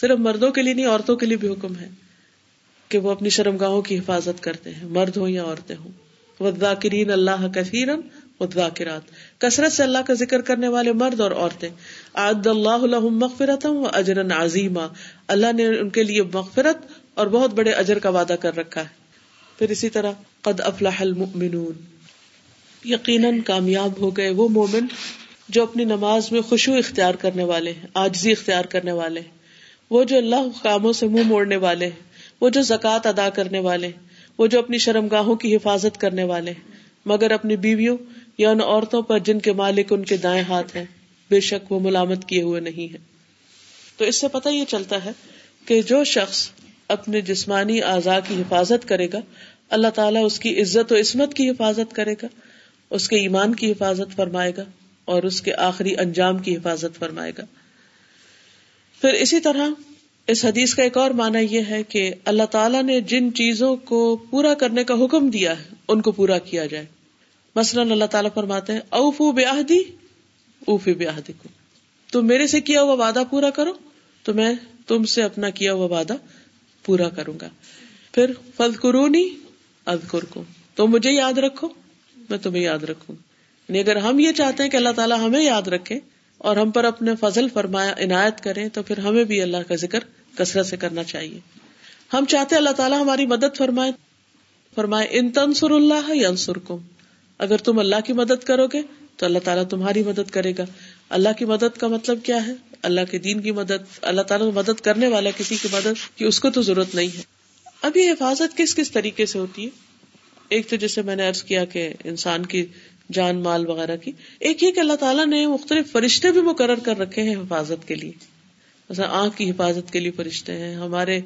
صرف مردوں کے لیے نہیں، عورتوں کے لیے بھی حکم ہے کہ وہ اپنی شرم گاہوں کی حفاظت کرتے ہیں، مرد ہوں یا عورتیں ہوں۔ وزاکرین اللہ کثیرن ذاکرات کثرت سے اللہ کا ذکر کرنے والے مرد اور عورتیں۔ عد اللہ مغفرت و اجرن عظیمہ اللہ نے ان کے لیے مغفرت اور بہت بڑے اجر کا وعدہ کر رکھا ہے۔ پھر اسی طرح، قد افلاح المؤمنون۔ یقیناً کامیاب ہو گئے وہ مومن جو اپنی نماز میں خوشبو اختیار کرنے والے ہیں آجزی اختیار کرنے والے ہیں۔ وہ جو اللہ کاموں سے منہ موڑنے والے ہیں، وہ جو زکوٰۃ ادا کرنے والے وہ جو اپنی شرمگاہوں کی حفاظت کرنے والے مگر اپنی بیویوں یا ان عورتوں پر جن کے مالک ان کے دائیں ہاتھ ہیں، بے شک وہ ملامت کیے ہوئے نہیں ہے تو اس سے پتہ یہ چلتا ہے کہ جو شخص اپنے جسمانی اعضاء کی حفاظت کرے گا، اللہ تعالیٰ اس کی عزت و عصمت کی حفاظت کرے گا، اس کے ایمان کی حفاظت فرمائے گا اور اس کے آخری انجام کی حفاظت فرمائے گا۔ پھر اسی طرح اس حدیث کا ایک اور معنی یہ ہے کہ اللہ تعالیٰ نے جن چیزوں کو پورا کرنے کا حکم دیا ہے، ان کو پورا کیا جائے۔ مثلاً اللہ تعالیٰ فرماتے ہیں، اوفو بیاہدی اوفی بیاہدی کو تم میرے سے کیا ہوا وعدہ پورا کرو؟ تو میں تم سے اپنا کیا ہوا وعدہ پورا کروں گا۔ پھر فل قرونی ادکر کو تو مجھے یاد رکھو، میں تمہیں یاد رکھوں۔ یعنی اگر ہم یہ چاہتے ہیں کہ اللہ تعالیٰ ہمیں یاد رکھے اور ہم پر اپنے فضل فرمایا، عنایت کرے، تو پھر ہمیں بھی اللہ کا ذکر کثرت سے کرنا چاہیے۔ ہم چاہتے اللہ تعالیٰ ہماری مدد فرمائے۔ فرمائے، ان تنسر اللہ یا اگر تم اللہ کی مدد کرو گے، تو اللہ تعالیٰ تمہاری مدد کرے گا۔ اللہ کی مدد کا مطلب کیا ہے؟ اللہ کے دین کی مدد، اللہ تعالیٰ مدد کرنے والا کسی کی مدد کی اس کو تو ضرورت نہیں ہے۔ اب یہ حفاظت کس کس طریقے سے ہوتی ہے؟ ایک تو جیسے میں نے ارض کیا کہ انسان کی جان، مال وغیرہ کی، ایک یہ کہ اللہ تعالیٰ نے مختلف فرشتے بھی مقرر کر رکھے ہیں حفاظت کے لیے۔ مثلا آنکھ کی حفاظت کے لیے فرشتے ہیں، ہمارے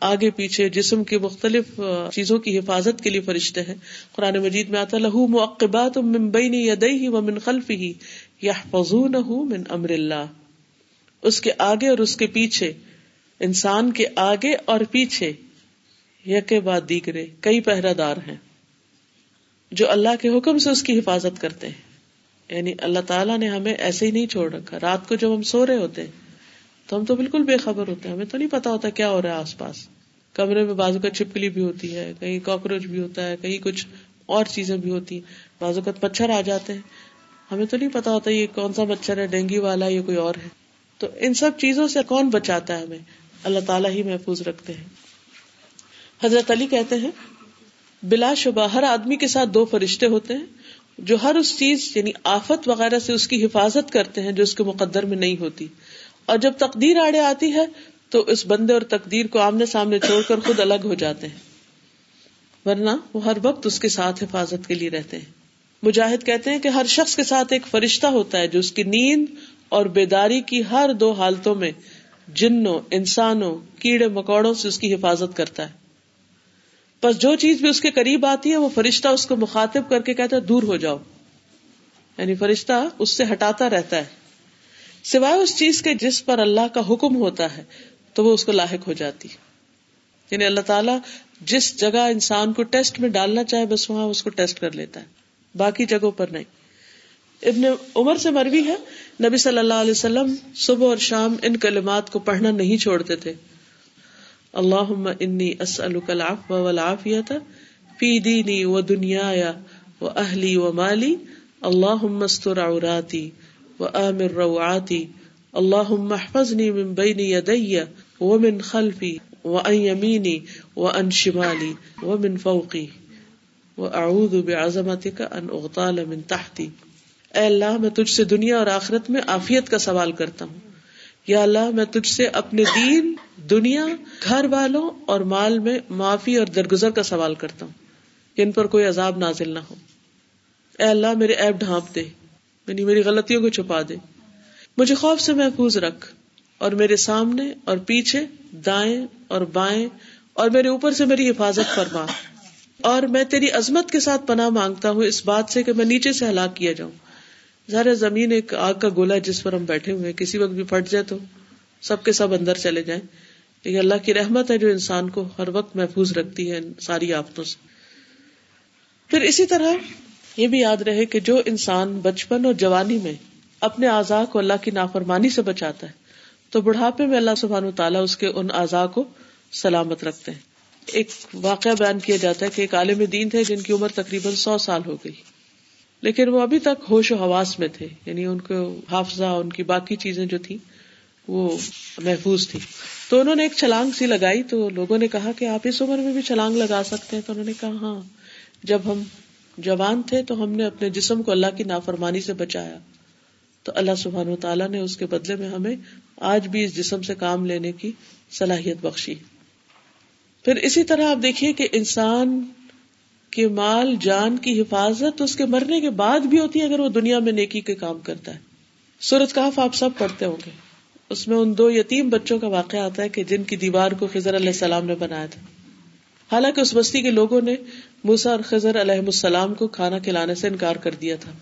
آگے پیچھے جسم کی مختلف چیزوں کی حفاظت کے لیے فرشتے ہیں۔ قرآن مجید میں آتا لہو مقبات من خلفه يحفظونه من امر اللہ۔ اس کے آگے اور اس کے پیچھے، انسان کے آگے اور پیچھے یکے بعد دیگرے کئی پہرا دار ہیں جو اللہ کے حکم سے اس کی حفاظت کرتے ہیں۔ یعنی اللہ تعالیٰ نے ہمیں ایسے ہی نہیں چھوڑ رکھا۔ رات کو جب ہم سو رہے ہوتے ہیں، تو ہم تو بالکل بے خبر ہوتے ہیں۔ ہمیں تو نہیں پتا ہوتا کیا ہو رہا ہے آس پاس۔ کمرے میں بازو کا چھپکلی بھی ہوتی ہے، کہیں کاکروچ بھی ہوتا ہے، کہیں کچھ اور چیزیں بھی ہوتی ہیں۔ بازو کا مچھر آ جاتے ہیں۔ ہمیں تو نہیں پتا ہوتا یہ کون سا مچھر ہے، ڈینگی والا یا کوئی اور ہے۔ تو ان سب چیزوں سے کون بچاتا ہے ہمیں؟ اللہ تعالیٰ ہی محفوظ رکھتے ہیں۔ حضرت علی کہتے ہیں، بلا شبہ ہر آدمی کے ساتھ دو فرشتے ہوتے ہیں، جو ہر اس چیز یعنی آفت وغیرہ سے اس کی حفاظت کرتے ہیں جو اس کے مقدر میں نہیں ہوتی۔ اور جب تقدیر آڑے آتی ہے، تو اس بندے اور تقدیر کو آمنے سامنے چھوڑ کر خود الگ ہو جاتے ہیں۔ ورنہ وہ ہر وقت اس کے ساتھ حفاظت کے لیے رہتے ہیں۔ مجاہد کہتے ہیں کہ ہر شخص کے ساتھ ایک فرشتہ ہوتا ہے جو اس کی نیند اور بیداری کی ہر دو حالتوں میں جنوں، انسانوں، کیڑے مکوڑوں سے اس کی حفاظت کرتا ہے۔ بس جو چیز بھی اس کے قریب آتی ہے، وہ فرشتہ اس کو مخاطب کر کے کہتا ہے، دور ہو جاؤ۔ یعنی فرشتہ اس سے ہٹاتا رہتا ہے۔ سوائے اس چیز کے جس پر اللہ کا حکم ہوتا ہے، تو وہ اس کو لاحق ہو جاتی۔ یعنی اللہ تعالیٰ جس جگہ انسان کو ٹیسٹ میں ڈالنا چاہے، بس وہاں اس کو ٹیسٹ کر لیتا ہے۔ باقی جگہوں پر نہیں۔ ابن عمر سے مروی ہے، نبی صلی اللہ علیہ وسلم صبح اور شام ان کلمات کو پڑھنا نہیں چھوڑتے تھے۔ اللہ انی اسألک العفو والعافیت فی دینی و دنیا و اہلی و مالی اللہ استر عوراتی وآمر روعاتي اللهم احفظني من بين يدي ومن خلفي وعن يميني وعن شمالي ومن فوقي وأعوذ بعظمتك أن أغتال من تحتي۔ اے اللہ، میں تجھ سے دنیا اور آخرت میں آفیت کا سوال کرتا ہوں۔ یا اللہ، میں تجھ سے اپنے دین، دنیا، گھر والوں اور مال میں معافی اور درگزر کا سوال کرتا ہوں۔ ان پر کوئی عذاب نازل نہ ہو۔ اے اللہ، میرے ایب ڈھانپ دے۔ یعنی میری غلطیوں کو چھپا دے۔ مجھے خوف سے محفوظ رکھ۔ اور میرے سامنے اور پیچھے دائیں اور بائیں اور میرے اوپر سے میری حفاظت فرما۔ اور میں تیری عظمت کے ساتھ پناہ مانگتا ہوں اس بات سے کہ میں نیچے سے ہلاک کیا جاؤں۔ ظاہر زمین ایک آگ کا گولا جس پر ہم بیٹھے ہوئے کسی وقت بھی پھٹ جائے تو سب کے سب اندر چلے جائیں۔ یہ اللہ کی رحمت ہے جو انسان کو ہر وقت محفوظ رکھتی ہے ساری آفتوں سے۔ پھر اسی طرح یہ بھی یاد رہے کہ جو انسان بچپن اور جوانی میں اپنے اعضاء کو اللہ کی نافرمانی سے بچاتا ہے، تو بڑھاپے میں اللہ سبحان و تعالیٰ اس کے ان اعضاء کو سلامت رکھتے ہیں۔ ایک واقعہ بیان کیا جاتا ہے کہ ایک عالم دین تھے جن کی عمر تقریباً سو سال ہو گئی۔ لیکن وہ ابھی تک ہوش و حواس میں تھے یعنی ان کو حافظہ، ان کی باقی چیزیں جو تھی وہ محفوظ تھی تو انہوں نے ایک چھلانگ سی لگائی، تو لوگوں نے کہا کہ آپ اس عمر میں بھی چھلانگ لگا سکتے ہیں۔ تو انہوں نے کہا ہاں جب ہم جوان تھے تو ہم نے اپنے جسم کو اللہ کی نافرمانی سے بچایا۔ تو اللہ سبحان و تعالیٰ نے اس کے بدلے میں ہمیں آج بھی اس جسم سے کام لینے کی صلاحیت بخشی۔ پھر اسی طرح آپ دیکھیے کہ انسان کے مال، جان کی حفاظت اس کے مرنے کے بعد بھی ہوتی ہے اگر وہ دنیا میں نیکی کے کام کرتا ہے۔ سورت کاف آپ سب پڑھتے ہوں گے۔ اس میں ان دو یتیم بچوں کا واقعہ آتا ہے کہ جن کی دیوار کو خضر علیہ السلام نے بنایا تھا۔ حالانکہ اس بستی کے لوگوں نے موسا اور خضر علیہ السلام کو کھانا کھلانے سے انکار کر دیا تھا۔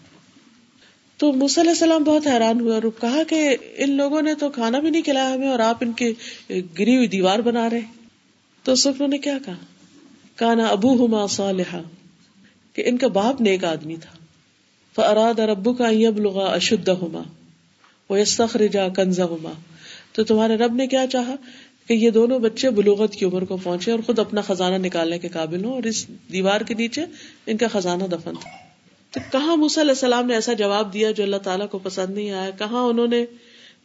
تو موسیٰ علیہ السلام بہت حیران ہوئے اور کہا کہ ان لوگوں نے تو کھانا بھی نہیں کھلایا ہمیں اور آپ ان کے گری ہوئی دیوار بنا رہے۔ تو سکھنوں نے کیا کہا؟ کانا ابو ہما صالحا، کہ ان کا باپ نیک آدمی تھا۔ فراد اور ابو کا اب لغا اشد ہوما وہ استخرجا کنزا ہوما تو تمہارے رب نے کیا چاہا؟ کہ یہ دونوں بچے بلوغت کی عمر کو پہنچے اور خود اپنا خزانہ نکالنے کے قابل ہوں اور اس دیوار کے نیچے ان کا خزانہ دفن تھا۔ تو کہاں علیہ السلام نے ایسا جواب دیا جو اللہ تعالیٰ کو پسند نہیں آیا؟ کہاں انہوں نے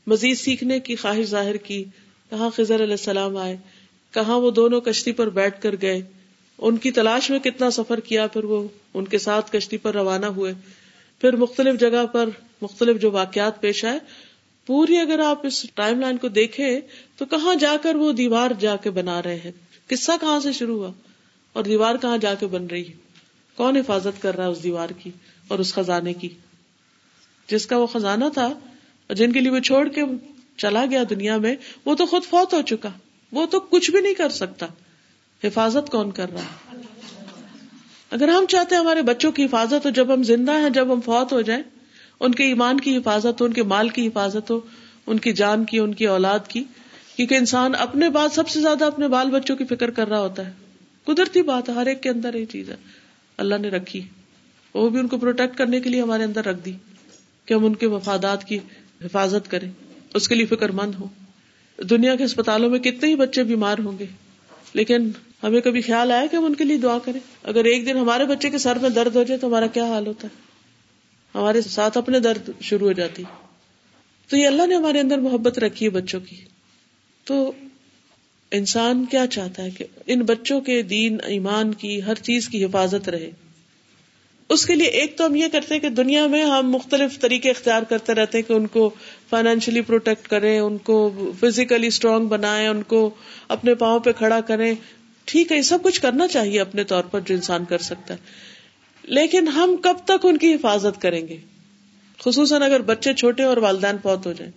مزید سیکھنے کی خواہش ظاہر کی؟ کہاں خزر علیہ السلام آئے؟ کہاں وہ دونوں کشتی پر بیٹھ کر گئے؟ ان کی تلاش میں کتنا سفر کیا، پھر وہ ان کے ساتھ کشتی پر روانہ ہوئے۔ پھر مختلف جگہ پر مختلف جو واقعات پیش آئے۔ پوری اگر آپ اس ٹائم لائن کو دیکھے تو کہاں جا کر وہ دیوار جا کے بنا رہے ہیں؟ قصہ کہاں سے شروع ہوا؟ اور دیوار کہاں جا کے بن رہی ہے؟ کون حفاظت کر رہا ہے اس دیوار کی اور اس خزانے کی؟ جس کا وہ خزانہ تھا اور جن کے لیے وہ چھوڑ کے چلا گیا دنیا میں، وہ تو خود فوت ہو چکا۔ وہ تو کچھ بھی نہیں کر سکتا۔ حفاظت کون کر رہا ہے؟ اگر ہم چاہتے ہیں ہمارے بچوں کی حفاظت ہو، جب ہم زندہ ہیں، جب ہم فوت ہو جائیں، ان کے ایمان کی حفاظت ہو، ان کے مال کی حفاظت ہو، ان کی جان کی، ان کی اولاد کی، کیونکہ انسان اپنے بعد سب سے زیادہ اپنے بال بچوں کی فکر کر رہا ہوتا ہے۔ قدرتی بات ہے، ہر ایک کے اندر یہ چیز ہے۔ اللہ نے رکھی۔ وہ بھی ان کو پروٹیکٹ کرنے کے لیے ہمارے اندر رکھ دی کہ ہم ان کے وفادات کی حفاظت کریں، اس کے لیے فکر مند ہو دنیا کے اسپتالوں میں کتنے ہی بچے بیمار ہوں گے۔ لیکن ہمیں کبھی خیال آیا کہ ہم ان کے لیے دعا کریں؟ اگر ایک دن ہمارے بچے کے سر میں درد ہو جائے تو ہمارا کیا حال ہوتا ہے؟ ہمارے ساتھ اپنے درد شروع ہو جاتی۔ تو یہ اللہ نے ہمارے اندر محبت رکھی ہے بچوں کی۔ تو انسان کیا چاہتا ہے کہ ان بچوں کے دین، ایمان کی ہر چیز کی حفاظت رہے؟ اس کے لیے ایک تو ہم یہ کرتے ہیں کہ دنیا میں ہم مختلف طریقے اختیار کرتے رہتے ہیں کہ ان کو فائنینشلی پروٹیکٹ کریں، ان کو فزیکلی اسٹرانگ بنائیں، ان کو اپنے پاؤں پہ کھڑا کریں۔ ٹھیک ہے، یہ سب کچھ کرنا چاہیے اپنے طور پر جو انسان کر سکتا ہے۔ لیکن ہم کب تک ان کی حفاظت کریں گے؟ خصوصاً اگر بچے چھوٹے اور والدین پوت ہو جائیں۔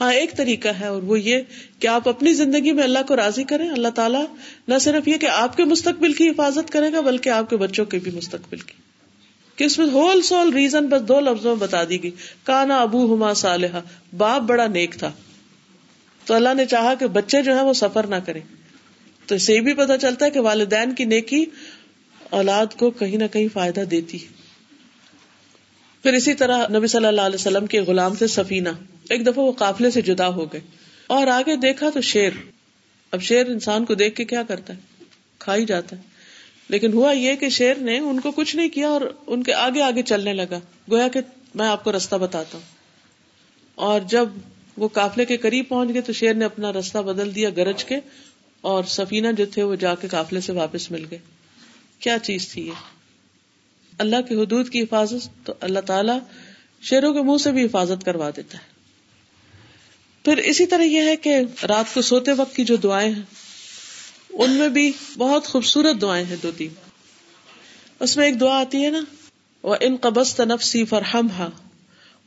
ہاں ایک طریقہ ہے اور وہ یہ کہ آپ اپنی زندگی میں اللہ کو راضی کریں۔ اللہ تعالیٰ نہ صرف یہ کہ آپ کے مستقبل کی حفاظت کرے گا، بلکہ آپ کے بچوں کے بھی مستقبل کی۔ کہ اس میں ہول سول ریزن بس دو لفظوں میں بتا دی گئی۔ کانا ابو ہما صالحہ باپ بڑا نیک تھا۔ تو اللہ نے چاہا کہ بچے جو ہے وہ سفر نہ کریں۔ تو اسے بھی پتا چلتا ہے کہ والدین کی نیکی اولاد کو کہیں نہ کہیں فائدہ دیتی پھر اسی طرح نبی صلی اللہ علیہ وسلم کے غلام تھے سفینہ۔ ایک دفعہ وہ قافلے سے جدا ہو گئے۔ اور آگے دیکھا تو شیر۔ اب شیر انسان کو دیکھ کے کیا کرتا ہے؟ کھا ہی جاتا ہے۔ لیکن ہوا یہ کہ شیر نے ان کو کچھ نہیں کیا اور ان کے آگے آگے چلنے لگا۔ گویا کہ میں آپ کو رستہ بتاتا ہوں۔ اور جب وہ کافلے کے قریب پہنچ گئے تو شیر نے اپنا رستہ بدل دیا گرج کے اور سفینہ جو تھے وہ جا کے کافلے سے واپس مل گئے۔ کیا چیز تھی یہ؟ اللہ کی حدود کی حفاظت تو اللہ تعالیٰ شیروں کے منہ سے بھی حفاظت کروا دیتا ہے۔ پھر اسی طرح یہ ہے کہ رات کو سوتے وقت کی جو دعائیں ہیں ان میں بھی بہت خوبصورت دعائیں ہیں دو تین۔ اس میں ایک دعا آتی ہے نا وہ ان قبض تنفسی فرحم ہا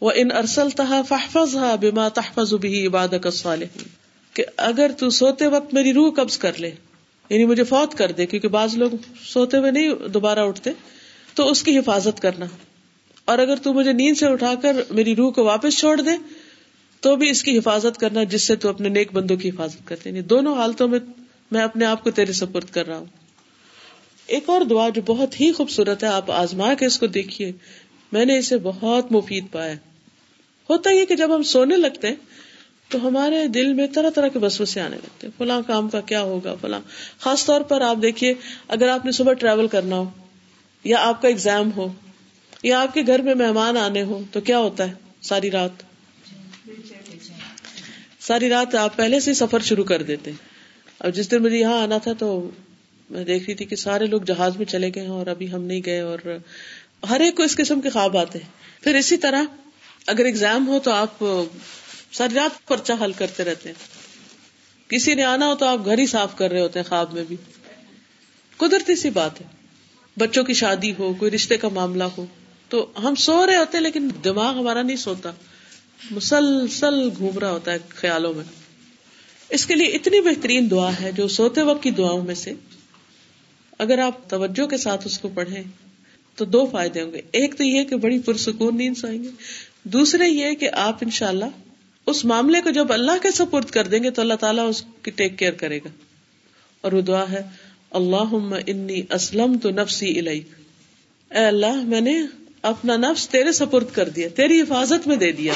وہ ان ارسل تہا فحفظ ہا بیما تحفظ بھی عبادت کہ اگر تو سوتے وقت میری روح قبض کر لے یعنی مجھے فوت کر دے، کیونکہ بعض لوگ سوتے ہوئے نہیں دوبارہ اٹھتے، تو اس کی حفاظت کرنا۔ اور اگر تو مجھے نیند سے اٹھا کر میری روح کو واپس چھوڑ دے، تو بھی اس کی حفاظت کرنا، جس سے تو اپنے نیک بندوں کی حفاظت کرتے ہیں۔ یعنی دونوں حالتوں میں میں اپنے آپ کو تیرے سپرد کر رہا ہوں۔ ایک اور دعا جو بہت ہی خوبصورت ہے، آپ آزما کے اس کو دیکھیے۔ میں نے اسے بہت مفید پایا ہوتا یہ کہ جب ہم سونے لگتے ہیں، تو ہمارے دل میں طرح طرح کے بسوں سے آنے لگتے ہیں۔ فلاں کام کا کیا ہوگا، فلاں۔ خاص طور پر آپ دیکھیے، اگر آپ نے صبح ٹریول کرنا ہو، یا آپ کا اگزام ہو، یا آپ کے گھر میں مہمان آنے ہو تو کیا ہوتا ہے؟ ساری رات۔ ساری رات آپ پہلے سے سفر شروع کر دیتے اب جس دن مجھے یہاں آنا تھا تو میں دیکھ رہی تھی کہ سارے لوگ جہاز میں چلے گئے ہیں اور ابھی ہم نہیں گئے اور ہر ایک کو اس قسم کے خواب آتے ہیں۔ پھر اسی طرح اگر اگزام ہو تو آپ ساری رات پرچا حل کرتے رہتے ہیں۔ کسی نے آنا ہو تو آپ گھر ہی صاف کر رہے ہوتے ہیں خواب میں بھی۔ قدرتی سی بات ہے۔ بچوں کی شادی ہو، کوئی رشتے کا معاملہ ہو۔ تو ہم سو رہے ہوتے ہیں لیکن دماغ ہمارا نہیں سوتا۔ مسلسل گھوم رہا ہوتا ہے خیالوں میں۔ اس کے لیے اتنی بہترین دعا ہے جو سوتے وقت کی دعاؤں میں سے، اگر آپ توجہ کے ساتھ اس کو پڑھیں تو دو فائدے ہوں گے۔ ایک تو یہ کہ بڑی پرسکون نیند سوئیں گے۔ دوسرے یہ کہ آپ انشاءاللہ اس معاملے کو جب اللہ کے سپرد کر دیں گے تو اللہ تعالیٰ اس کی ٹیک کیئر کرے گا۔ اور وہ دعا ہے اللہ انی اسلم تو نفسی اے اللہ، میں نے اپنا نفس تیرے سپرد کر دیا، تیری حفاظت میں دے دیا۔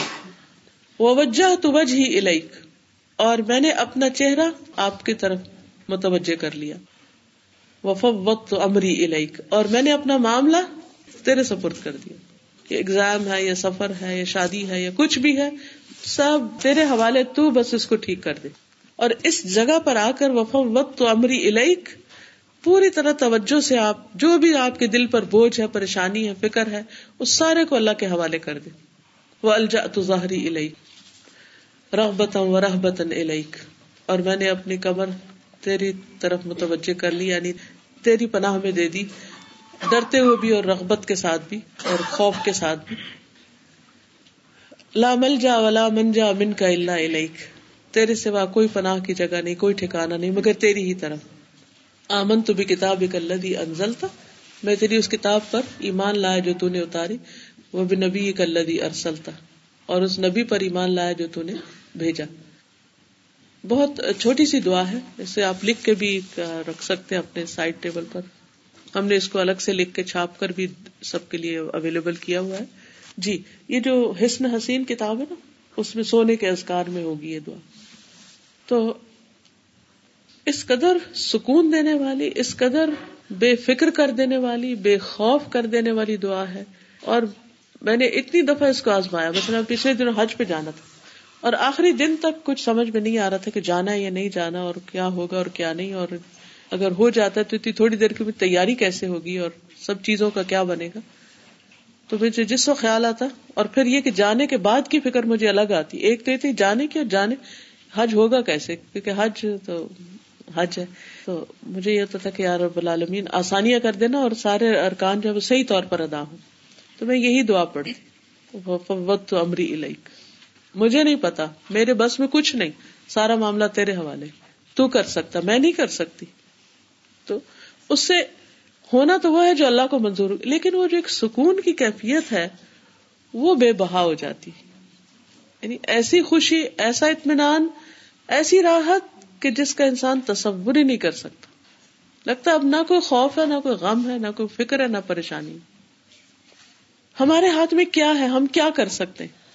وجہ تو وجہ ہی الیک۔ اور میں نے اپنا چہرہ آپ کی طرف متوجہ کر لیا۔ وفوت امری الیک اور میں نے اپنا معاملہ تیرے سپرد کر دیا۔ یہ اگزام ہے یا سفر ہے یا شادی ہے یا کچھ بھی ہے، سب تیرے حوالے تو بس اس کو ٹھیک کر دے۔ اور اس جگہ پر آ کر وفوت تو امری الیک پوری طرح توجہ سے آپ، جو بھی آپ کے دل پر بوجھ ہے، پریشانی ہے، فکر ہے، اس سارے کو اللہ کے حوالے کر دے۔ وہ الجا تو ظاہری الیک رحبت و رحبت الیک اور میں نے اپنی کمر تیری طرف متوجہ کر لی یعنی تیری پناہ میں دے دی۔ ڈرتے ہوئے بھی اور رغبت کے ساتھ بھی اور خوف کے ساتھ بھی۔ لا مل جا ولا من جا من کا اللہ علیک تیرے سوا کوئی پناہ کی جگہ نہیں، کوئی ٹھکانا نہیں، مگر تیری ہی طرف۔ آمن تو بھی کتاب ایک اللہ انزل تھا میں تیری اس کتاب پر ایمان لایا جو تو نے اتاری۔ وہ بھی نبی ایک اللہ ارسل تھا اور اس نبی پر ایمان لایا جو تو نے بھیجا۔ بہت چھوٹی سی دعا ہے، اسے آپ لکھ کے بھی رکھ سکتے ہیں اپنے سائڈ ٹیبل پر۔ ہم نے اس کو الگ سے لکھ کے چھاپ کر بھی سب کے لیے اویلیبل کیا ہوا ہے۔ جی یہ جو حسن حسین کتاب ہے نا، اس میں سونے کے ازکار میں ہوگی یہ دعا۔ تو اس قدر سکون دینے والی، اس قدر بے فکر کر دینے والی، بے خوف کر دینے والی دعا ہے۔ اور میں نے اتنی دفعہ اس کو آزمایا، مثلا پچھلے دنوں حج پہ جانا تھا۔ اور آخری دن تک کچھ سمجھ میں نہیں آ رہا تھا کہ جانا ہے یا نہیں جانا اور کیا ہوگا اور کیا نہیں اور اگر ہو جاتا ہے تو اتنی تھوڑی دیر کی تیاری کیسے ہوگی اور سب چیزوں کا کیا بنے گا؟ تو مجھے جس وقت خیال آتا اور پھر یہ کہ جانے کے بعد کی فکر مجھے الگ آتی۔ ایک تو یہ تھی جانے کی اور جانے حج ہوگا کیسے؟ کیونکہ حج تو حج ہے۔ تو مجھے یہ ہوتا تھا کہ یار رب العالمین آسانیاں کر دینا اور سارے ارکان جو ہے وہ صحیح طور پر ادا ہوں۔ تو میں یہی دعا پڑھتی۔ وقت امری علیک مجھے نہیں پتا، میرے بس میں کچھ نہیں۔ سارا معاملہ تیرے حوالے۔ تو کر سکتا، میں نہیں کر سکتی۔ تو اس سے ہونا تو وہ ہے جو اللہ کو منظور، لیکن وہ جو ایک سکون کی کیفیت ہے، وہ بے بہا ہو جاتی۔ یعنی ایسی خوشی، ایسا اطمینان، ایسی راحت کہ جس کا انسان تصور ہی نہیں کر سکتا۔ لگتا اب نہ کوئی خوف ہے، نہ کوئی غم ہے، نہ کوئی فکر ہے، نہ پریشانی۔ ہمارے ہاتھ میں کیا ہے؟ ہم کیا کر سکتے ہیں؟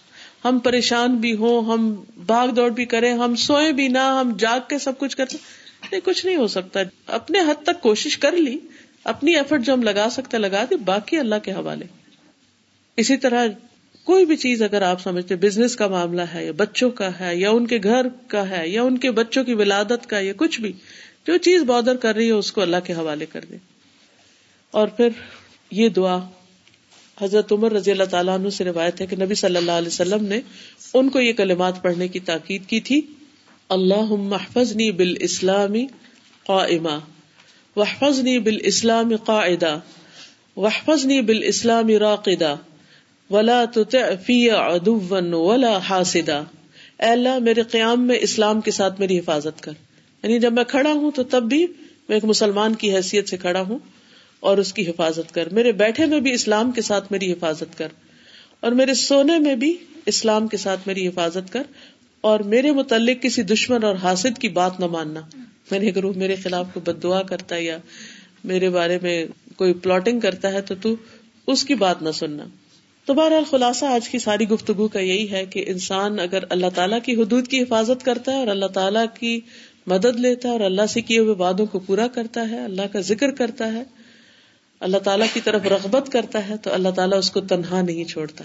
ہم پریشان بھی ہوں، ہم بھاگ دوڑ بھی کریں، ہم سوئے بھی نہ، ہم جاگ کے سب کچھ کر سکتے کچھ نہیں ہو سکتا۔ اپنے حد تک کوشش کر لی، اپنی ایفرٹ جو ہم لگا سکتے لگا دی، باقی اللہ کے حوالے۔ اسی طرح کوئی بھی چیز اگر آپ سمجھتے بزنس کا معاملہ ہے، یا بچوں کا ہے، یا ان کے گھر کا ہے، یا ان کے بچوں کی ولادت کا، یا کچھ بھی، جو چیز بادر کر رہی ہے اس کو اللہ کے حوالے کر دے۔ اور پھر یہ دعا حضرت عمر رضی اللہ تعالیٰ عنہ سے روایت ہے کہ نبی صلی اللہ علیہ وسلم نے ان کو یہ کلمات پڑھنے کی تاکید کی تھی اللہ محفظنی بال اسلامی قائمہ وحفظنی بال اسلام قاعدہ وحفظنی بال اسلام راقدہ ولا تطع ولا حاسدا۔ اے اللہ، میرے قیام میں اسلام کے ساتھ میری حفاظت کر۔ یعنی جب میں کھڑا ہوں تو تب بھی میں ایک مسلمان کی حیثیت سے کھڑا ہوں۔ اور اس کی حفاظت کر۔ میرے بیٹھے میں بھی اسلام کے ساتھ میری حفاظت کر۔ اور میرے سونے میں بھی اسلام کے ساتھ میری حفاظت کر۔ اور میرے متعلق کسی دشمن اور حاصل کی بات نہ ماننا۔ میں نے میرے خلاف کوئی بد دعا کرتا ہے یا میرے بارے میں کوئی پلاٹنگ کرتا ہے تو تو اس کی بات نہ سننا۔ تو بہرحال خلاصہ، آج کی ساری گفتگو کا یہی ہے کہ انسان اگر اللہ تعالیٰ کی حدود کی حفاظت کرتا ہے اور اللہ تعالیٰ کی مدد لیتا ہے اور اللہ سے کیے ہوئے وادوں کو پورا کرتا ہے، اللہ کا ذکر کرتا ہے اللہ تعالیٰ کی طرف رغبت کرتا ہے تو اللہ تعالیٰ اس کو تنہا نہیں چھوڑتا۔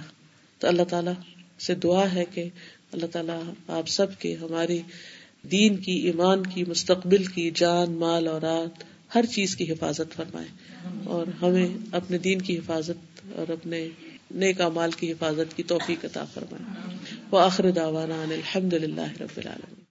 تو اللہ تعالیٰ سے دعا ہے کہ اللہ تعالیٰ آپ سب کے، ہماری دین کی، ایمان کی، مستقبل کی، جان، مال اور رات ہر چیز کی حفاظت فرمائے۔ اور ہمیں اپنے دین کی حفاظت اور اپنے نیک مال کی حفاظت کی توفیق عطا فرمائے۔ وہ آخر داوانا الحمد للہ رب العالمین۔